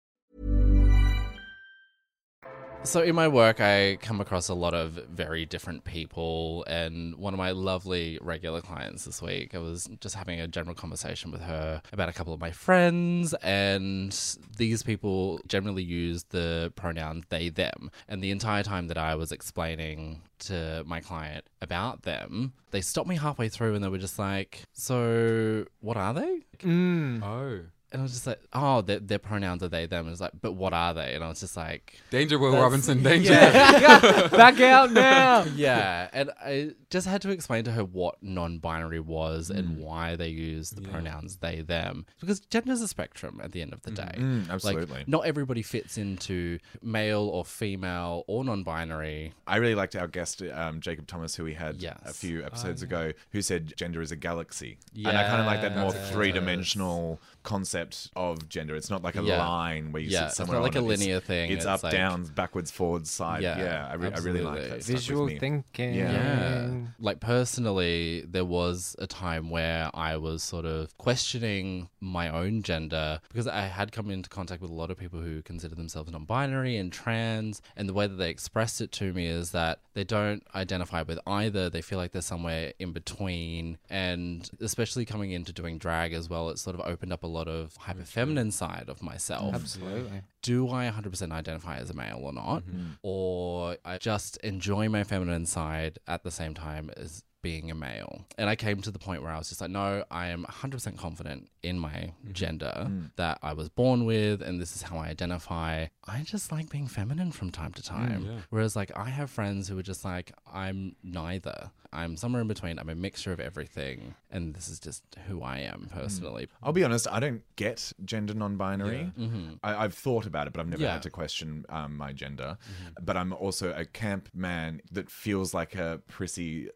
S6: So in my work, I come across a lot of very different people, and one of my lovely regular clients this week, I was just having a general conversation with her about a couple of my friends, and these people generally use the pronoun they them. And the entire time that I was explaining to my client about them, they stopped me halfway through, and they were just like, "So what are they?" Mm.
S3: Oh.
S6: And I was just like, oh, their, their pronouns are they, them. And was like, but what are they? And I was just like,
S3: Danger, Will
S6: That's-
S3: Robinson, danger.
S6: Yeah.
S2: Back out now.
S6: yeah. And I just had to explain to her what non binary was
S3: Mm.
S6: and why they use the pronouns they, them. Because gender is a spectrum at the end of the day.
S4: Mm,
S6: Like,
S4: absolutely.
S6: not everybody fits into male or female or non binary.
S4: I really liked our guest, um, Jacob Thomas, who we had a
S6: Yes.
S4: few
S6: Oh,
S4: episodes
S6: yeah.
S4: ago, who said gender is a galaxy. and I kind of like that more three dimensional concept of gender. It's not like a
S6: Yeah.
S4: line where you
S6: Yeah,
S4: sit somewhere.
S6: it's not like
S4: on
S6: a
S4: it. It's-
S6: linear thing.
S4: It's,
S6: It's
S4: up,
S6: like-
S4: down, backwards, forwards, side. Yeah,
S6: Yeah,
S4: I, re- I really like that.
S6: absolutely.
S4: Stuck with
S2: Visual thinking.
S4: Yeah.
S6: Yeah. Like personally, there was a time where I was sort of questioning my own gender because I had come into contact with a lot of people who consider themselves non binary and trans. And the way that they expressed it to me is that they don't identify with either. They feel like they're somewhere in between. And especially coming into doing drag as well, it sort of opened up a lot of hyper feminine side of myself
S2: Absolutely.
S6: do I 100% identify as a male or not?
S4: Mm-hmm.
S6: Or I just enjoy my feminine side at the same time as being a male. And I came to the point where I was just like, no, I am 100% confident in my
S4: Mm-hmm.
S6: gender
S4: Mm.
S6: that I was born with, and this is how I identify. I just like being feminine from time
S4: Mm,
S6: to time.
S3: yeah.
S6: Whereas, like, I have friends who are just like, I'm neither. I'm somewhere in between. I'm a mixture of everything. And this is just who I am
S4: Mm.
S6: personally.
S4: I'll be honest, I don't get gender non-binary.
S6: Yeah. Mhm.
S4: I, I've thought about it, but I've never
S6: Yeah. Mm-hmm.
S4: had to question um, my gender. But I'm also a camp man that feels like a prissy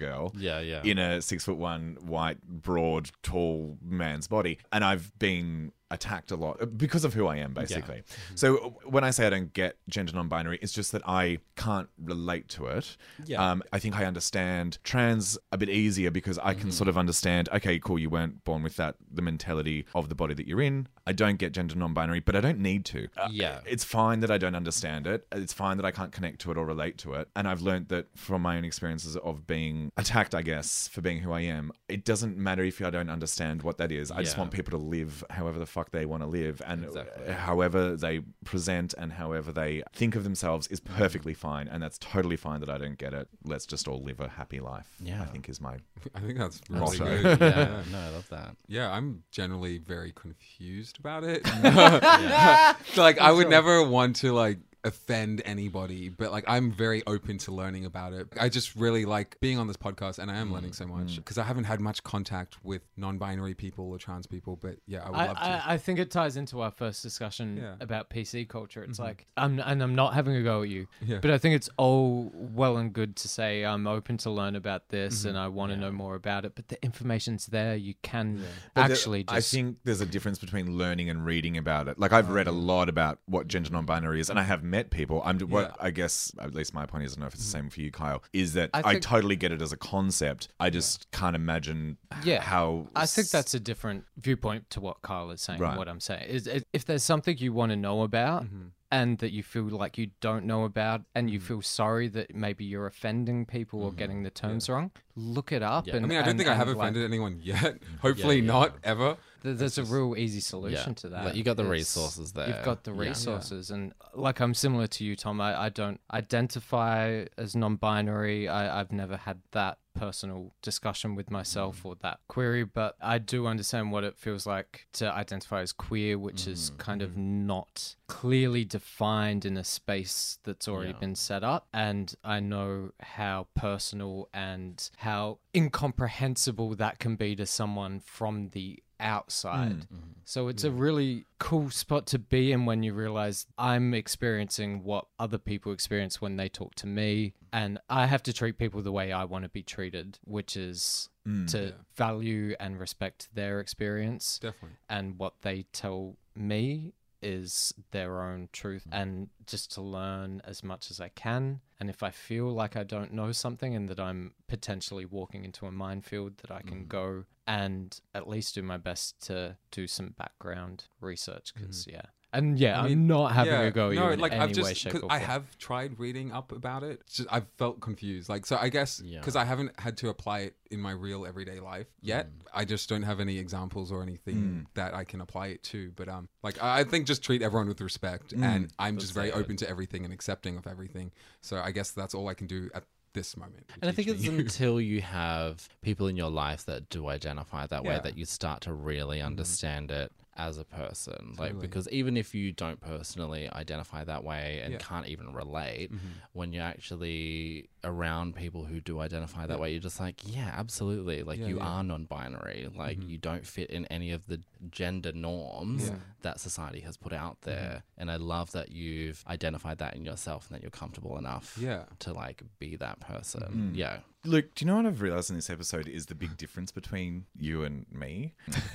S4: showgirl.
S6: Yeah, yeah.
S4: In a six foot one, white, broad, tall man's body, and I've been attacked a lot uh, because of who I am, basically.
S6: Mm-hmm.
S4: So uh, when I say I don't get gender non-binary, it's just that I can't relate to it.
S6: Yeah.
S4: Um, I think I understand trans a bit easier because I
S6: Mm-hmm.
S4: can sort of understand. Okay, cool. You weren't born with that, the mentality of the body that you're in. I don't get gender non-binary, but I don't need to. Uh,
S6: Yeah.
S4: it's fine that I don't understand it. It's fine that I can't connect to it or relate to it. And I've learned that from my own experiences of being attacked, I guess, for being who I am. It doesn't matter if I don't understand what that is. I just want people to live however the fuck they want to live, and
S6: Exactly.
S4: however they present and however they think of themselves is perfectly fine. And that's totally fine that I don't get it. Let's just all live a happy life.
S6: Yeah.
S4: I think is my
S3: I think that's really good.
S6: yeah. No, I love that.
S3: Yeah, I'm generally very confused about it. like I would never want to like offend anybody, but like I'm very open to learning about it. I just really like being on this podcast and I am learning so much because I haven't had much contact with non-binary people or trans people, but yeah, I would
S2: I,
S3: love to.
S2: I, I think it ties into our first discussion
S3: Yeah.
S2: about PC culture. It's
S3: Mhm.
S2: like, I'm, and I'm not having a go at you,
S3: Yeah.
S2: but I think it's all well and good to say I'm open to learn about this
S3: Mhm.
S2: and I want to know more about it. But the information's there. You can
S4: But there-
S2: actually
S4: I think there's a difference between learning and reading about it. Like I've read a lot about what gender non-binary is, and I have met people. I'm what I guess at least my point is, I don't know if it's the same for you, Kyle. Is that
S2: I
S4: I, totally get it as a concept. I just can't imagine
S2: yeah
S4: how.
S2: i think that's a different viewpoint to what kyle is saying
S4: Right.
S2: what i'm saying is is if there's something you want to know about
S3: Mm-hmm.
S2: And that you feel like you don't know about and
S4: Mm.
S2: you feel sorry that maybe you're offending people or getting the terms wrong look it up
S3: Mm-hmm. Yeah.
S2: and
S3: I mean, I don't
S2: and-
S3: think I have
S2: and, like,
S3: offended anyone yet. Hopefully
S6: yeah.
S3: not ever.
S2: th- there's a real easy solution
S6: Yeah.
S2: to that.
S6: Like, you got the
S2: It's-
S6: resources there.
S2: You've got the
S6: Yeah. Yeah.
S2: resources, and like I'm similar to you, Tom. I, I don't identify as non-binary. I, I've never had that personal discussion with
S6: Mm.
S2: myself or that query, but I do understand what it feels like to identify as queer, which is
S6: Mm,
S2: kind of
S6: mm-hmm.
S2: not clearly defined in a space that's already
S6: Yeah.
S2: been set up. And I know how personal and how incomprehensible that can be to someone from the outside.
S6: Mm.
S2: So it's a really cool spot to be in when you realize I'm experiencing what other people experience when they talk to me. And I have to treat people the way I want to be treated, which is
S4: Mm.
S2: to
S3: Yeah.
S2: value and respect their experience.
S3: Definitely.
S2: And what they tell me is their own truth mm. and just to learn as much as I can. And if I feel like I don't know something and that I'm potentially walking into a minefield, that I can mm. go and at least do my best to do some background research. Because, mm-hmm. yeah. And yeah,
S3: I
S2: I
S3: mean,
S2: am not having
S3: yeah,
S2: a go at
S3: no,
S2: you in
S3: like
S2: any
S3: I've just
S2: way, shape,
S3: 'cause
S2: or
S3: I have tried reading up about it. Just I've felt confused. Like so, I guess
S6: Yeah.
S3: because I haven't had to apply it in my real everyday life yet.
S6: Mm.
S3: I just don't have any examples or anything
S4: Mm.
S3: that I can apply it to. But um, like I I think just treat everyone with respect,
S4: Mm.
S3: and I'm just very
S6: it.
S3: open to everything and accepting of everything. So I guess that's all I can do at this moment.
S6: And I think it's
S3: me.
S6: until you have people in your life that do identify that way that you start to really understand it. As a person. Like because even if you don't personally identify that way and
S3: Yeah.
S6: can't even relate,
S3: Mhm.
S6: when you're actually around people who do identify that
S3: Yeah.
S6: way, you're just like, yeah, absolutely. Like
S3: Yeah,
S6: you are non-binary. Like
S3: Mhm.
S6: you don't fit in any of the gender norms that society has put out there. And I love that you've identified that in yourself and that you're comfortable enough
S3: Yeah.
S6: to like be that person.
S4: Mm.
S6: Yeah.
S4: Luke, do you know what I've realized in this episode is the big difference between you and me?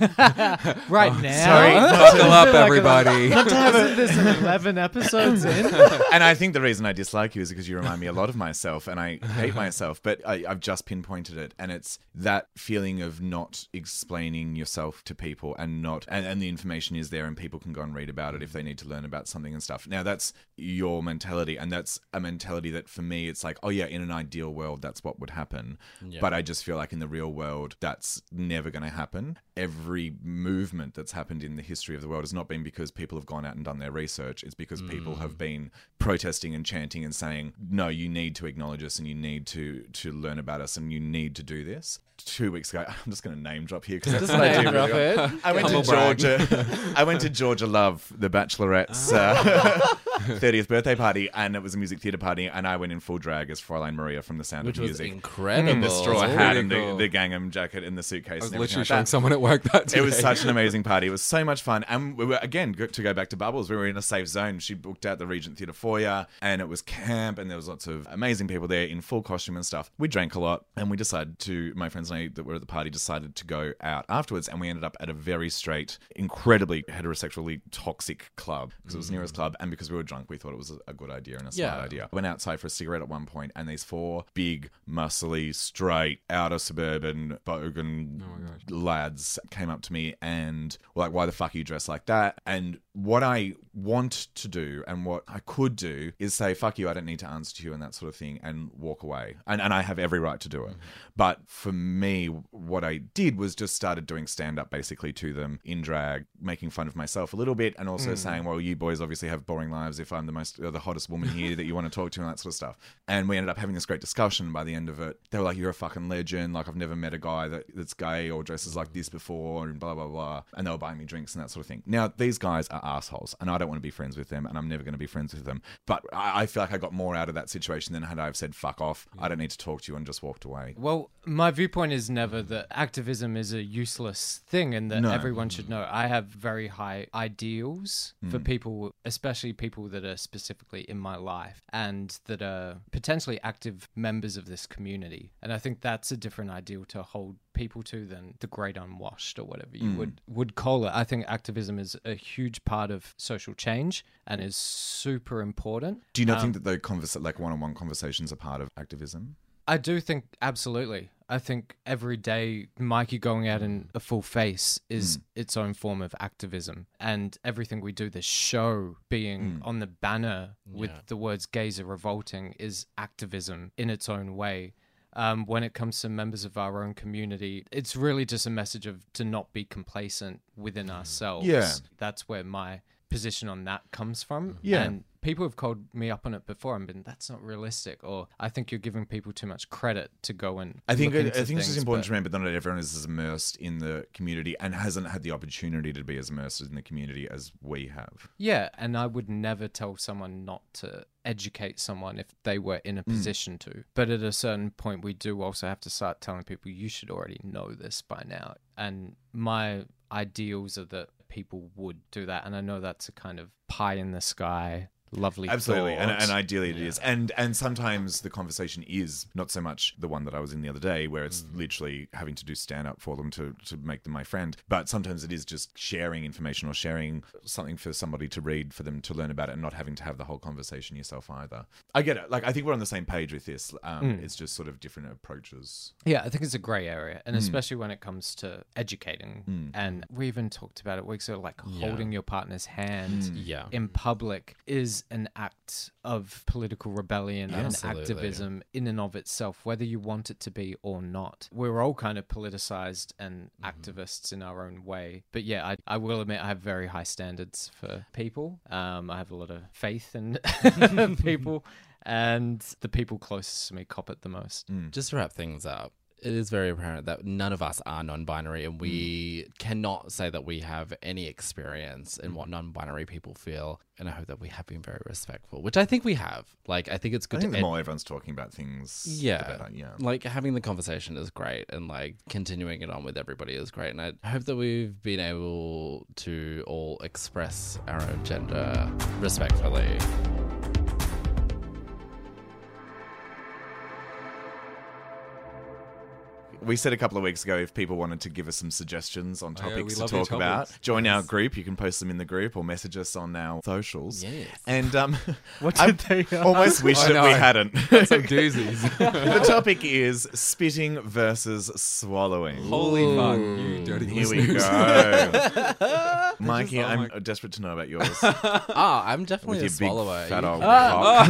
S2: Right
S4: Oh,
S2: now,
S4: sorry.
S3: Buckle up, everybody.
S2: Not to have this eleven episodes in.
S4: and I think the reason I dislike you is because you remind me a lot of myself, and I hate myself. But I, I've just pinpointed it, and it's that feeling of not explaining yourself to people, and not, and, and the information is there, and people can go and read about it if they need to learn about something and stuff. Now that's your mentality, and that's a mentality that for me, it's like, oh yeah, in an ideal world, that's what would happen.
S6: Yeah.
S4: But I just feel like in the real world, that's never going to happen. Every movement that's happened in the history of the world has not been because people have gone out and done their research. It's because people have been protesting and chanting and saying, "No, you need to acknowledge us and you need to to learn about us and you need to do this." Two weeks ago, I'm just going to name drop here because that's what I do. Really well. I went to
S3: Humble brag.
S4: Georgia. I went to Georgia Love, the Bachelorette's uh, 30th birthday party, and it was a music theatre party, and I went in full drag as Fräulein Maria from The Sound
S6: Which
S4: of
S6: was
S4: Music.
S6: Incredible.
S4: In the straw
S3: Pretty
S4: hat and the,
S3: cool.
S4: the gingham jacket in the suitcase.
S3: I was
S4: and
S3: literally
S4: like
S3: showing
S4: that.
S3: someone at work that
S4: It was such an amazing party. It was so much fun. And we were, again, go- to go back to Bubbles, we were in a safe zone. She booked out the Regent Theatre foyer and it was camp and there was lots of amazing people there in full costume and stuff. We drank a lot and we decided to, my friends and I that were at the party decided to go out afterwards and we ended up at a very straight, incredibly heterosexually toxic club because it was nearest mm. club and because we were drunk, we thought it was a, a good idea and a smart
S6: Yeah.
S4: idea. Went outside for a cigarette at one point and these four big, muscly, straight, outer suburban, bogan oh lads came up to me and were like, why the fuck are you dressed like that? And what I want to do and what I could do is say, fuck you, I don't need to answer to you and that sort of thing and walk away. And, and I have every right to do it. Mm-hmm. But for me, what I did was just started doing stand up basically to them in drag, making fun of myself a little bit and also mm. saying, well, you boys obviously have boring lives if I'm the most, the hottest woman here that you want to talk to and that sort of stuff. And we ended up having this great discussion. By the end of it, they were like, you're a fucking legend. Like, I've never met a guy that, that's gay or dresses like this before and blah, blah, blah. And they were buying me drinks and that sort of thing. Now, these guys are assholes and I don't want to be friends with them and I'm never going to be friends with them. But I, I feel like I got more out of that situation than had I have said, fuck off. I don't need to talk to you and just walked away.
S2: Well, my viewpoint is never that activism is a useless thing and that
S4: No.
S2: everyone should know. I have very high ideals for
S4: Mm.
S2: people, especially people that are specifically in my life and that are potentially active members of this community. And I think that's a different ideal to hold people to than the great unwashed or whatever you
S4: Mm.
S2: would would call it. I think activism is a huge part of social change and is super important.
S4: Do you not
S2: Um,
S4: think that the conversa- like one-on-one conversations are part of activism?
S2: I do think absolutely. I think every day Mykii going out in a full face is its own form of activism. And everything we do, the show being on the banner with
S6: Yeah.
S2: the words gays are revolting is activism in its own way. Um, when it comes to members of our own community, it's really just a message of to not be complacent within ourselves.
S4: Yeah.
S2: That's where my position on that comes from.
S4: Yeah.
S2: And people have called me up on it before and been that's not realistic or I think you're giving people too much credit to go and
S4: I think I
S2: into
S4: think it's just
S2: things,
S4: important
S2: but-
S4: to remember that not everyone is as immersed in the community and hasn't had the opportunity to be as immersed in the community as we have.
S2: Yeah, and I would never tell someone not to educate someone if they were in a
S4: Mm.
S2: position to. But at a certain point, we do also have to start telling people you should already know this by now. And my ideals are that people would do that, and I know that's a kind of pie in the sky. Lovely,
S4: Absolutely, and, and ideally it is, and and sometimes the conversation is not so much the one that I was in the other day, where it's literally having to do stand up for them to to make them my friend. But sometimes it is just sharing information or sharing something for somebody to read for them to learn about it, and not having to have the whole conversation yourself either. I get it. Like I think we're on the same page with this. Um,
S2: Mm.
S4: It's just sort of different approaches.
S2: Yeah, I think it's a grey area, and
S4: Mm.
S2: especially when it comes to educating.
S4: Mm.
S2: And we even talked about it weeks ago, like
S6: Yeah.
S2: holding your partner's hand
S4: Mm.
S6: Yeah.
S2: in public is an act of political rebellion and
S6: Absolutely.
S2: activism in and of itself, whether you want it to be or not. We're all kind of politicized and
S6: Mm-hmm.
S2: activists in our own way. But yeah, I, I will admit I have very high standards for people. Um, I have a lot of faith in people, and the people closest to me cop it the most.
S4: Mm.
S6: Just to wrap things up, it is very apparent that none of us are non-binary, and we mm. cannot say that we have any experience in what mm. non-binary people feel. And I hope that we have been very respectful, which I think we have. Like, I think it's
S4: I
S6: good
S4: think
S6: to
S4: the
S6: ed-
S4: more everyone's talking about things, the
S6: yeah,
S4: better, yeah.
S6: like having the conversation is great, and like continuing it on with everybody is great. And I hope that we've been able to all express our own gender respectfully.
S4: We said a couple of weeks ago if people wanted to give us some suggestions on
S3: Oh, yeah,
S4: topics
S3: we
S4: to
S3: love your
S4: talk about,
S3: topics.
S4: join our group. You can post them in the group or message us on our socials.
S6: Yes.
S4: And um,
S5: What
S4: I
S5: did they
S4: almost wish
S3: I
S4: that we hadn't.
S3: That's some doozies.
S4: the topic is spitting versus swallowing.
S3: Holy fuck, you dirty
S4: Here we
S3: listeners.
S4: go. Mykii,
S3: oh
S4: I'm
S3: my-
S4: desperate to know about yours.
S6: Ah, I'm definitely
S4: With
S6: a
S4: your big
S6: swallower.
S4: fat old cock.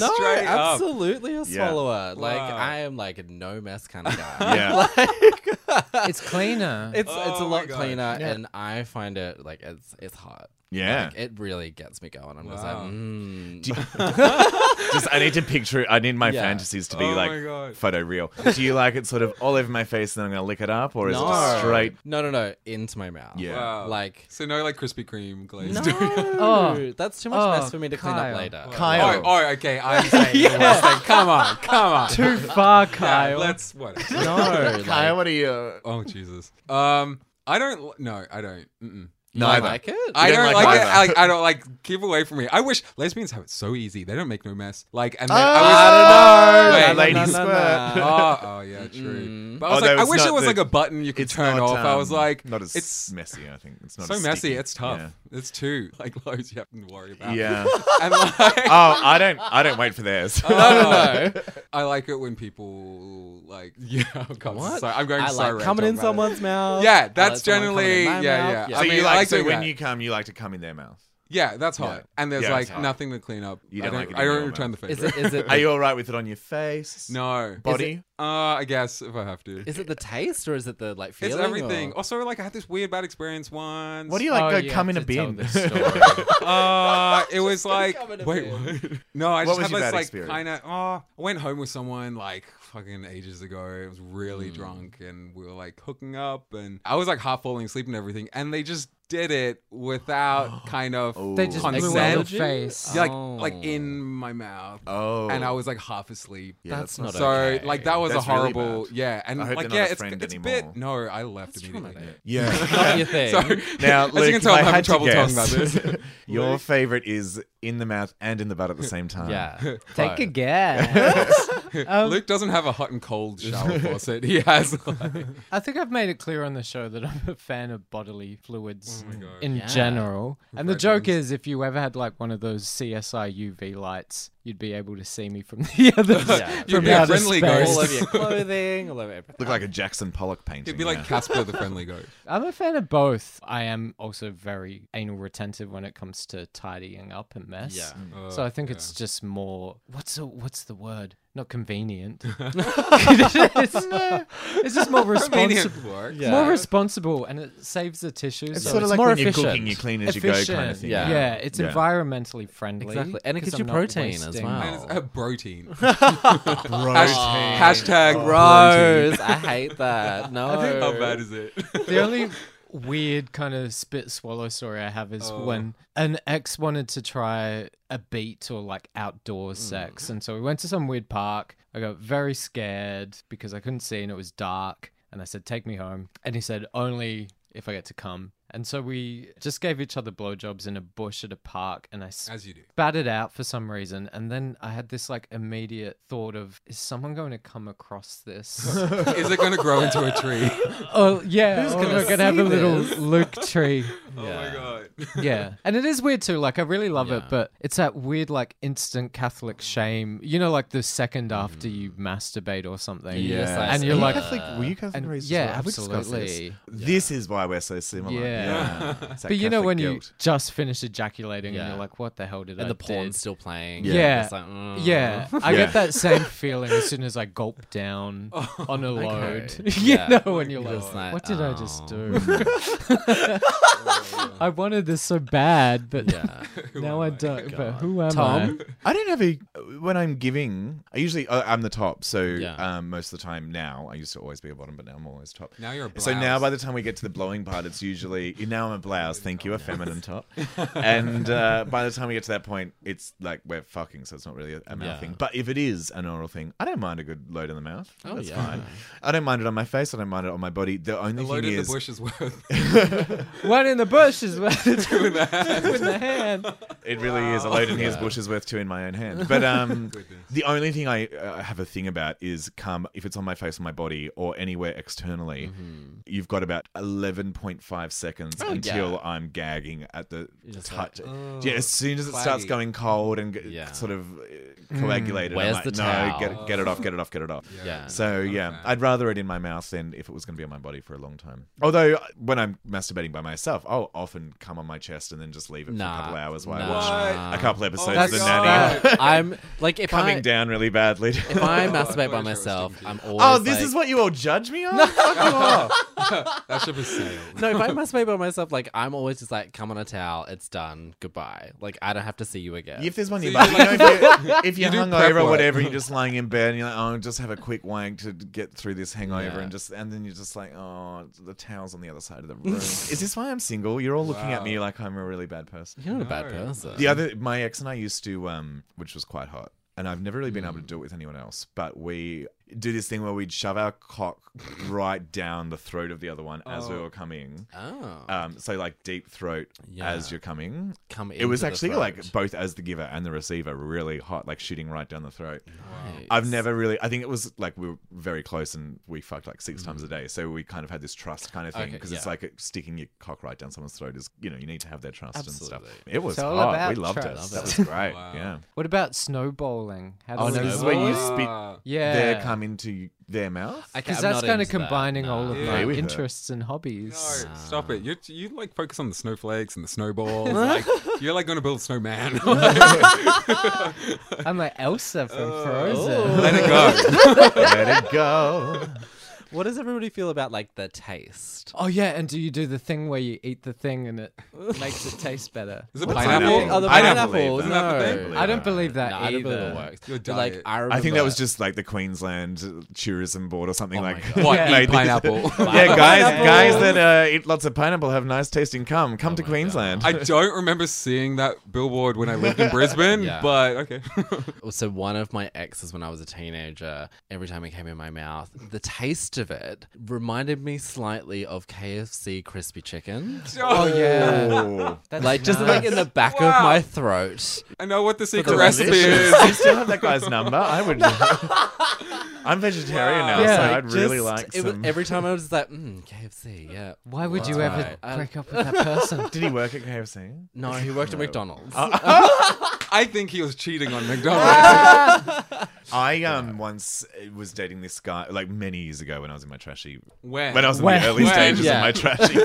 S6: no,
S3: up.
S6: absolutely a
S4: Yeah.
S6: swallower. Like
S3: Wow.
S6: I am like a no mess kind of guy.
S4: Yeah.
S2: Like, it's cleaner.
S6: It's it's a
S3: Oh
S6: lot
S3: God.
S6: cleaner,
S2: Yeah.
S6: and I find it like it's it's hot.
S4: Yeah.
S6: Like, it really gets me going. I'm just like,
S3: Wow.
S6: mm.
S4: Just I need to picture. I need my
S6: Yeah.
S4: fantasies to be
S3: Oh
S4: like photo real. Do you like it sort of all over my face and then I'm gonna lick it up, or is it just straight?
S6: No, no, no, into my mouth.
S4: Yeah.
S3: Wow.
S6: Like
S3: So no like Krispy Kreme glazed.
S6: no,
S2: Oh.
S6: that's too much
S2: Oh,
S6: mess for me to clean up later.
S4: Kyle.
S3: Oh, oh, okay. I'm saying the worst thing. Come on, come on.
S2: Too far,
S3: Yeah,
S2: Kyle.
S3: let's what?
S6: No,
S4: Kyle,
S6: like,
S4: what are you?
S3: Oh Jesus. Um, I don't. No, I don't. Mm-mm.
S6: You don't
S4: Neither.
S6: like it.
S3: I don't
S4: don't
S3: like,
S4: like
S3: it. I, like, I don't like. Keep away from me. I wish lesbians have it so easy. They don't make no mess. Like, and then
S4: Oh,
S3: I was.
S4: I don't know. Lady
S6: no, no,
S4: squirt.
S6: no.
S3: oh, oh yeah, true. But I
S4: Oh,
S3: was
S4: no,
S3: like, I wish
S4: not
S3: it was
S4: the-
S3: like a button you could turn
S4: not,
S3: off. I was
S4: um,
S3: like,
S4: not as
S3: it's
S4: messy. I think it's not
S3: so
S4: as
S3: messy.
S4: sticky.
S3: It's tough.
S4: Yeah.
S3: It's two like loads you have to worry about.
S4: Yeah.
S3: and like,
S4: oh, I don't. I don't wait for theirs.
S3: no, no, no. I like it when people like, yeah. Oh God,
S6: What?
S3: Sorry, I'm going
S6: I
S3: so
S6: like
S3: red
S6: coming in someone's mouth.
S3: Yeah, that's
S6: someone coming in
S3: generally yeah, yeah.
S4: So
S3: I
S4: you
S3: mean,
S4: like
S3: like
S4: so when
S3: that.
S4: you come, you like to come in their mouth.
S3: Yeah, that's hot.
S4: Yeah.
S3: And there's
S4: Yeah,
S3: like
S4: hot.
S3: nothing to clean up.
S4: You don't
S3: don't,
S4: like it
S3: I
S4: in
S3: don't
S4: your
S3: return
S4: mouth.
S3: the
S6: Is it? Is it?
S4: Are you all right with it on your face?
S3: no.
S4: Body?
S3: Uh, I guess if I have to.
S6: Is it the taste or is it the like feeling?
S3: It's everything.
S6: or-
S3: Also, like I had this weird bad experience once.
S4: What do you like?
S2: Oh,
S4: go
S2: you
S4: come in
S2: have
S4: a
S2: to
S4: bin.
S2: this.
S3: Uh, it was like
S6: come in a
S3: wait, what? No, I
S4: What
S3: just
S4: was
S3: had this like kind of. Oh, I went home with someone like fucking ages ago. I was really drunk, and we were like hooking up, and I was like half falling asleep and everything, and they just did it without kind of
S2: They just blew
S3: consent.
S2: on the face.
S3: Yeah, like
S6: Oh.
S3: like in my mouth.
S4: Oh.
S3: and I was like half asleep.
S4: Yeah,
S6: That's
S4: that's
S6: not
S3: so
S6: okay.
S3: like that was
S4: That's
S3: a
S4: really
S3: horrible
S4: bad.
S3: yeah and
S4: I hope
S3: like
S4: they're not
S3: yeah
S4: a
S3: it's,
S4: friend
S3: it's a
S4: anymore.
S3: bit no I left immediately
S4: Yeah.
S6: Not your thing.
S3: Sorry.
S4: Now,
S3: as
S4: Luke,
S3: you can tell
S4: if
S3: I'm
S4: I
S3: having
S4: had to
S3: trouble talking
S4: guess,
S3: about this
S4: Your favorite is in the mouth and in the butt at the same time.
S6: Yeah.
S2: Take a
S6: Fine.
S2: guess. Um,
S3: Luke doesn't have a hot and cold shower faucet he has like,
S2: I think I've made it clear on the show that I'm a fan of bodily fluids
S3: Oh
S2: in
S6: Yeah.
S2: general. And the joke
S3: ones.
S2: is, if you ever had like one of those CSI UV lights, you'd be able to see me from the other
S6: Yeah.
S3: You'd
S2: from
S3: be a
S2: outer
S3: friendly
S2: space.
S3: ghost.
S6: all over your clothing, all over everything.
S4: Look like a Jackson Pollock painting.
S3: he'd be like
S4: yeah.
S3: Casper the friendly ghost
S2: I'm a fan of both. I am also very anal retentive when it comes to tidying up a mess.
S6: Yeah.
S2: So
S3: Uh,
S2: I think
S3: yeah.
S2: it's just more what's the what's the word? Not convenient. it's, it's just more responsible.
S3: work.
S6: Yeah.
S2: More responsible, and it saves the tissues.
S4: It's
S2: so
S4: sort of
S2: it's
S4: like
S2: more
S4: when you're
S2: efficient.
S4: cooking, you clean as you go kind of
S2: Efficient.
S4: thing.
S6: Yeah.
S2: Yeah, it's
S4: Yeah.
S2: environmentally friendly.
S6: Exactly. And it gives you
S2: I'm not
S6: protein as well.
S3: And it's a protein.
S4: Protein.
S3: Hashtag oh, protein.
S6: Gross. I hate that. No.
S3: How bad is it?
S2: the only weird kind of spit swallow story I have is
S3: Oh.
S2: when an ex wanted to try a beat or like outdoors mm. sex. And so we went to some weird park. I got very scared because I couldn't see and it was dark. And I said, Take me home. And he said, Only if I get to come. And so we just gave each other blowjobs in a bush at a park. And I
S3: As you do.
S2: spat it out for some reason. And then I had this like immediate thought of, Is someone going to come across this?
S3: Is it going to grow into a tree?
S2: Oh yeah,
S6: Who's
S2: oh,
S6: gonna
S2: we're gonna have
S6: see
S2: a little
S6: this?
S2: Luke tree.
S3: Oh my god.
S2: Yeah, and it is weird too. Like I really love it,
S6: Yeah.
S2: but it's that weird like instant Catholic mm. shame. You know, like the second after you mm. masturbate or something.
S6: Yeah. Yes, I
S2: and
S6: see
S2: you're
S6: that.
S2: like,
S4: Catholic, were you Catholic
S2: and-
S4: raised as
S2: yeah,
S4: well? Have we discussed this?
S2: absolutely.
S4: This is why we're so similar.
S2: Yeah.
S4: It's that
S2: But you know
S4: Catholic
S2: when you
S4: guilt.
S2: just finish ejaculating and
S6: Yeah.
S2: you're like, what the hell did I do?
S6: and the porn's
S2: did?
S6: still playing.
S2: Yeah.
S6: It's like, mm.
S2: Yeah, I
S4: Yeah.
S2: get that same feeling as soon as I gulp down on a load.
S6: Okay.
S2: you
S6: Yeah.
S2: know, when you're
S6: You're
S2: like,
S6: just like,
S2: what did I just
S6: "Oh."
S2: do? I wanted this so bad, but
S6: Yeah.
S2: now I don't. But who am
S6: Tom?
S2: I?
S4: I don't have a when I'm giving. I usually uh, I'm the top, so
S6: Yeah.
S4: um, most of the time now I used to always be a bottom, but now I'm always top.
S3: Now you're a
S4: So now
S3: blouse.
S4: by the time we get to the blowing part, it's usually now I'm a blouse. Thank you, a feminine top. And uh, by the time we get to that point, it's like we're fucking, so it's not really a, a mouth
S6: Yeah.
S4: thing. But if it is an oral thing, I don't mind a good load in the mouth.
S6: Oh,
S4: That's
S6: yeah.
S4: fine. I don't mind it on my face. I don't mind it on my body. The only thing
S3: load in the
S4: is,
S3: bush is worth.
S2: One in the bush is worth two in the hand. Two in the hand.
S4: It really is. A load in his bush is worth two in my own hand. But um, the only thing I uh, have a thing about is come if it's on my face or my body or anywhere externally, you've got about eleven point five seconds
S6: Mm-hmm. Oh,
S4: until
S6: yeah.
S4: I'm gagging at the
S6: just
S4: touch.
S6: like,
S4: yeah, as soon as it starts
S3: Quaggy.
S4: going cold and g-
S6: Yeah.
S4: sort of uh, coagulated,
S6: Where's
S4: I'm like,
S6: the
S4: no,
S6: towel?"
S4: get get it off, get it off, get it off.
S6: Yeah.
S4: So
S3: Not
S4: yeah,
S3: fan.
S4: I'd rather it in my mouth than if it was going to be on my body for a long time. Although uh, when I'm masturbating by myself, I'll often come on my chest and then just leave it for a couple of hours while
S6: Nah.
S4: I watch a couple episodes
S2: That's
S4: of the
S2: bad.
S4: nanny.
S6: I'm like if
S4: coming
S6: I
S4: down really badly.
S6: if I
S3: Oh, I
S6: masturbate by myself. I'm always
S4: oh, this
S6: like-
S4: is what you all judge me on? Fuck off.
S3: that ship has sailed.
S6: No, if I masturbate by myself, like I'm always just like, come on a towel, it's done, goodbye. Like I don't have to see you again.
S4: If there's one nearby,
S3: you
S4: you know, if you're, if you're
S3: You
S4: hungover or whatever, you're just lying in bed and you're like, oh, just have a quick wank to get through this hangover,
S6: Yeah.
S4: and just and then you're just like, oh, the towel's on the other side of the room. Is this why I'm single? You're all looking at me like I'm a really bad person.
S6: You're not a bad person.
S4: The other, my ex and I used to, um, which was quite hot, and I've never really been able to do it with anyone else. But we do this thing where we'd shove our cock right down the throat of the other one as we
S3: Oh.
S4: were coming.
S6: Oh.
S4: Um, so like deep throat
S6: Yeah.
S4: as you're coming.
S6: Come
S4: It was
S6: into the
S4: actually
S6: throat.
S4: like both as the giver and the receiver, really hot, like shooting right down the throat.
S6: Nice.
S4: I've never really. I think it was like we were very close and we fucked like six times a day, so we kind of had this trust kind of thing
S6: Okay,
S4: because it's
S6: yeah.
S4: like sticking your cock right down someone's throat is you know you need to have their trust and
S6: Absolutely.
S4: stuff. It was
S2: It's all
S4: hot.
S2: about
S4: We loved
S2: trust.
S4: it. That
S6: Love
S4: was great.
S3: Wow.
S4: Yeah.
S2: What about snowballing? How
S4: Oh
S2: does
S4: no, this is where you
S2: work?
S4: spit
S3: Ah.
S2: Yeah.
S4: their cum into their mouth.
S2: Because
S6: I'm
S2: that's kind of
S6: into that,
S2: combining all
S6: nah.
S2: of
S3: Yeah.
S2: my
S4: with her.
S2: interests and hobbies.
S3: No, stop it. You you like focus on the snowflakes and the snowballs. like, you're like going to build a snowman.
S2: I'm like Elsa from uh, Frozen.
S6: Oh.
S3: Let it go.
S4: Let it go.
S6: What does everybody feel about like the taste?
S2: Oh yeah, and do you do the thing where you eat the thing and it makes it taste better?
S3: Is it pineapple?
S4: pineapple?
S6: Oh, the
S4: I don't
S6: pineapple.
S4: believe that.
S6: No,
S3: Is that the thing?
S2: I don't believe that
S6: no, I don't believe it works.
S3: Your
S6: But, like
S3: diet.
S6: I remember.
S4: I think that was just like the Queensland tourism board or something
S6: Oh my
S4: like
S6: God.
S3: What,
S4: that.
S3: eat
S4: made these-
S3: pineapple?
S4: yeah, guys,
S2: Pineapple.
S4: guys that uh, eat lots of pineapple have nice tasting cum. Come to Queensland.
S3: I don't remember seeing that billboard when I lived in Brisbane,
S6: Yeah.
S3: but okay.
S6: So one of my exes when I was a teenager, every time it came in my mouth, the taste of it reminded me slightly of KFC crispy chicken.
S2: Oh yeah.
S4: Oh.
S2: That's
S6: like just like in the back of my throat.
S3: I know what the secret
S4: Delicious.
S3: recipe is.
S4: Do you still have that guy's number? I would. I'm vegetarian now,
S2: Yeah,
S4: so
S2: like,
S4: I'd really
S6: Just-
S4: like
S6: it was, every time I was just like, mm, KFC, yeah.
S2: Why would you ever.
S6: I-
S2: break up with that person?
S4: Did he work at KFC?
S6: No, he worked at McDonald's.
S3: I think he was cheating on McDonald's.
S4: I um once uh, was dating this guy like many years ago when I was in my trashy
S3: when?
S4: when I was in
S2: When?
S4: the early
S3: When?
S4: stages
S6: Yeah.
S4: of my trashy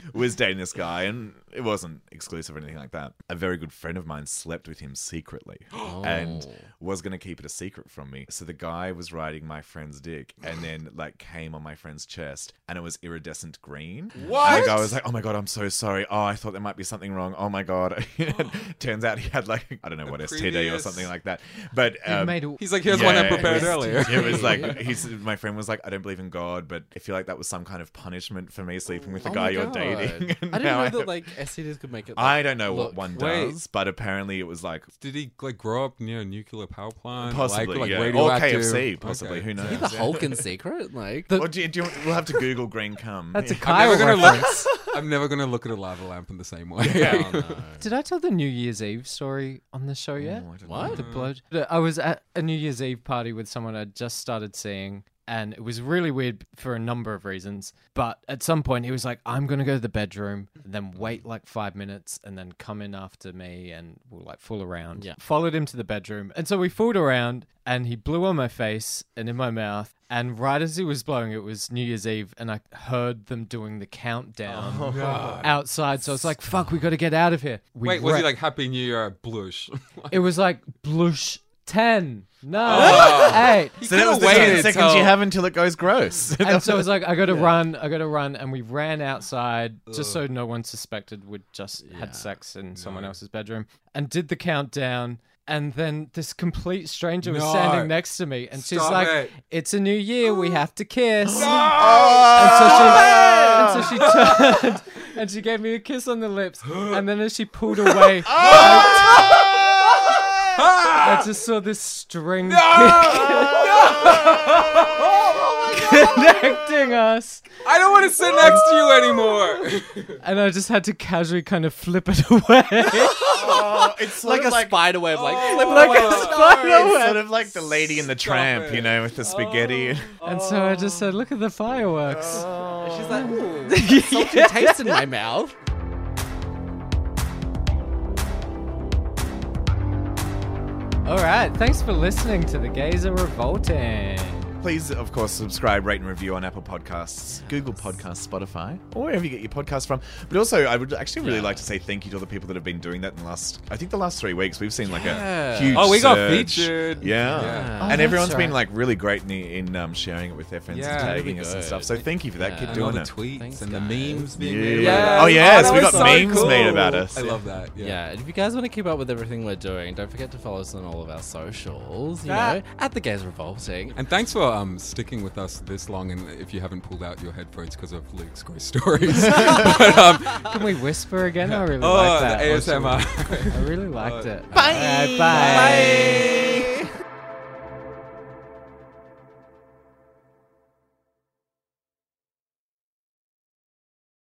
S4: was dating this guy and it wasn't exclusive or anything like that. A very good friend of mine slept with him secretly and
S6: Oh.
S4: was going to keep it a secret from me. So the guy was riding my friend's dick and then like came on my friend's chest and it was iridescent green.
S3: What?
S4: And the guy was like, "Oh my god, I'm so sorry. Oh, I thought there might be something wrong. Oh my god." Turns out he had like I don't know what STD or
S3: previous-
S4: something like that. But um,
S2: made a-
S3: He's like, here's one I
S4: yeah,
S3: prepared
S4: it was-
S3: earlier.
S4: It was like he's my friend was like, I don't believe in God, but I feel like that was some kind of punishment for me sleeping with the
S6: Oh
S4: guy you're dating. And
S6: I didn't know
S4: I-
S6: that like STDs could make it.
S4: I don't know what
S6: look.
S4: one
S3: Wait.
S4: does, but apparently it was like
S3: Did he like grow up near a nuclear power plant?
S4: possibly
S3: like, like
S4: yeah. or? KFC, possibly.
S3: Okay.
S4: Who knows?
S6: Is he the Hulk in secret? Like,
S4: Or do you, do you, we'll have to Google green cum.
S2: That's a
S4: Yeah.
S2: Kyle
S3: never gonna look-
S2: reference.
S3: I'm never gonna look at a lava lamp in the same way.
S6: oh, no.
S2: Did I tell the New Year's Eve story on the show yet?
S4: Oh,
S6: What?
S4: know.
S2: The blood. I was at a New Year's Eve party with someone I'd just started seeing, and it was really weird for a number of reasons. But at some point, he was like, "I'm gonna go to the bedroom, and then wait like five minutes, and then come in after me, and we'll like fool around."
S6: Yeah.
S2: Followed him to the bedroom, and so we fooled around, and he blew on my face and in my mouth. And right as he was blowing, it was New Year's Eve, and I heard them doing the countdown oh, outside. So I was like, "Fuck, we got to get out of here." We
S3: Wait, was he like Happy New Year blush?
S2: it was like blush ten, no,
S3: Oh.
S2: eight.
S4: So that was the
S3: waited
S4: 10 seconds you have until it goes gross.
S2: and so it was like, I got to run, I got to run, and we ran outside just so no one suspected we'd just had sex in someone else's bedroom, and did the countdown. And then this complete stranger was
S3: No.
S2: standing next to me, and she's
S3: Stop
S2: like,
S3: it.
S2: "It's a new year, we have to kiss." And so she, and so she turned and she gave me a kiss on the lips, and then as she pulled away, I Ah! just saw this string connecting us.
S3: I don't want to sit next to you anymore.
S2: and I just had to casually kind of flip it away.
S4: Oh, it's
S6: like a spider web, like oh. flip
S2: like
S6: away.
S2: a spider
S4: It's
S2: web.
S4: sort of like the lady in the tramp,
S3: it.
S4: you know, with the spaghetti. Oh.
S2: And so I just said, "Look at the fireworks." Oh.
S6: She's like, ooh, salty taste in my mouth.
S2: All right, thanks for listening to the Gays Are Revolting.
S4: Please, of course, subscribe, rate, and review on Apple Podcasts, Google Podcasts, Spotify, or wherever you get your podcasts from. But also, I would actually really
S6: Yeah.
S4: like to say thank you to all the people that have been doing that in the last, I think the last three weeks. We've seen like
S6: Yeah.
S4: a huge
S3: Oh, we got featured.
S4: Yeah.
S3: Yeah.
S2: Oh,
S4: and
S2: that's
S4: everyone's been like really great in, in um, sharing it with their friends
S3: Yeah,
S4: and tagging us and stuff. So thank you for that.
S6: Yeah.
S4: Keep
S3: and all
S4: doing
S3: the
S4: it.
S3: tweets
S6: Thanks,
S3: and the memes being
S4: Yeah.
S3: made.
S4: Yeah. Oh, yes,
S3: that
S4: we got
S3: so
S4: memes made about us.
S3: I love that.
S6: Yeah.
S3: Yeah.
S6: and if you guys want to keep up with everything we're doing, don't forget to follow us on all of our socials. You know, at the Gays Revolting.
S3: And thanks for um, sticking with us this long. And if you haven't pulled out your headphones because of Luke's gross stories, but, um,
S2: Can we whisper again? I really
S3: oh,
S2: like that.
S3: the ASMR.
S2: I really liked
S3: Uh,
S2: it. Bye. bye.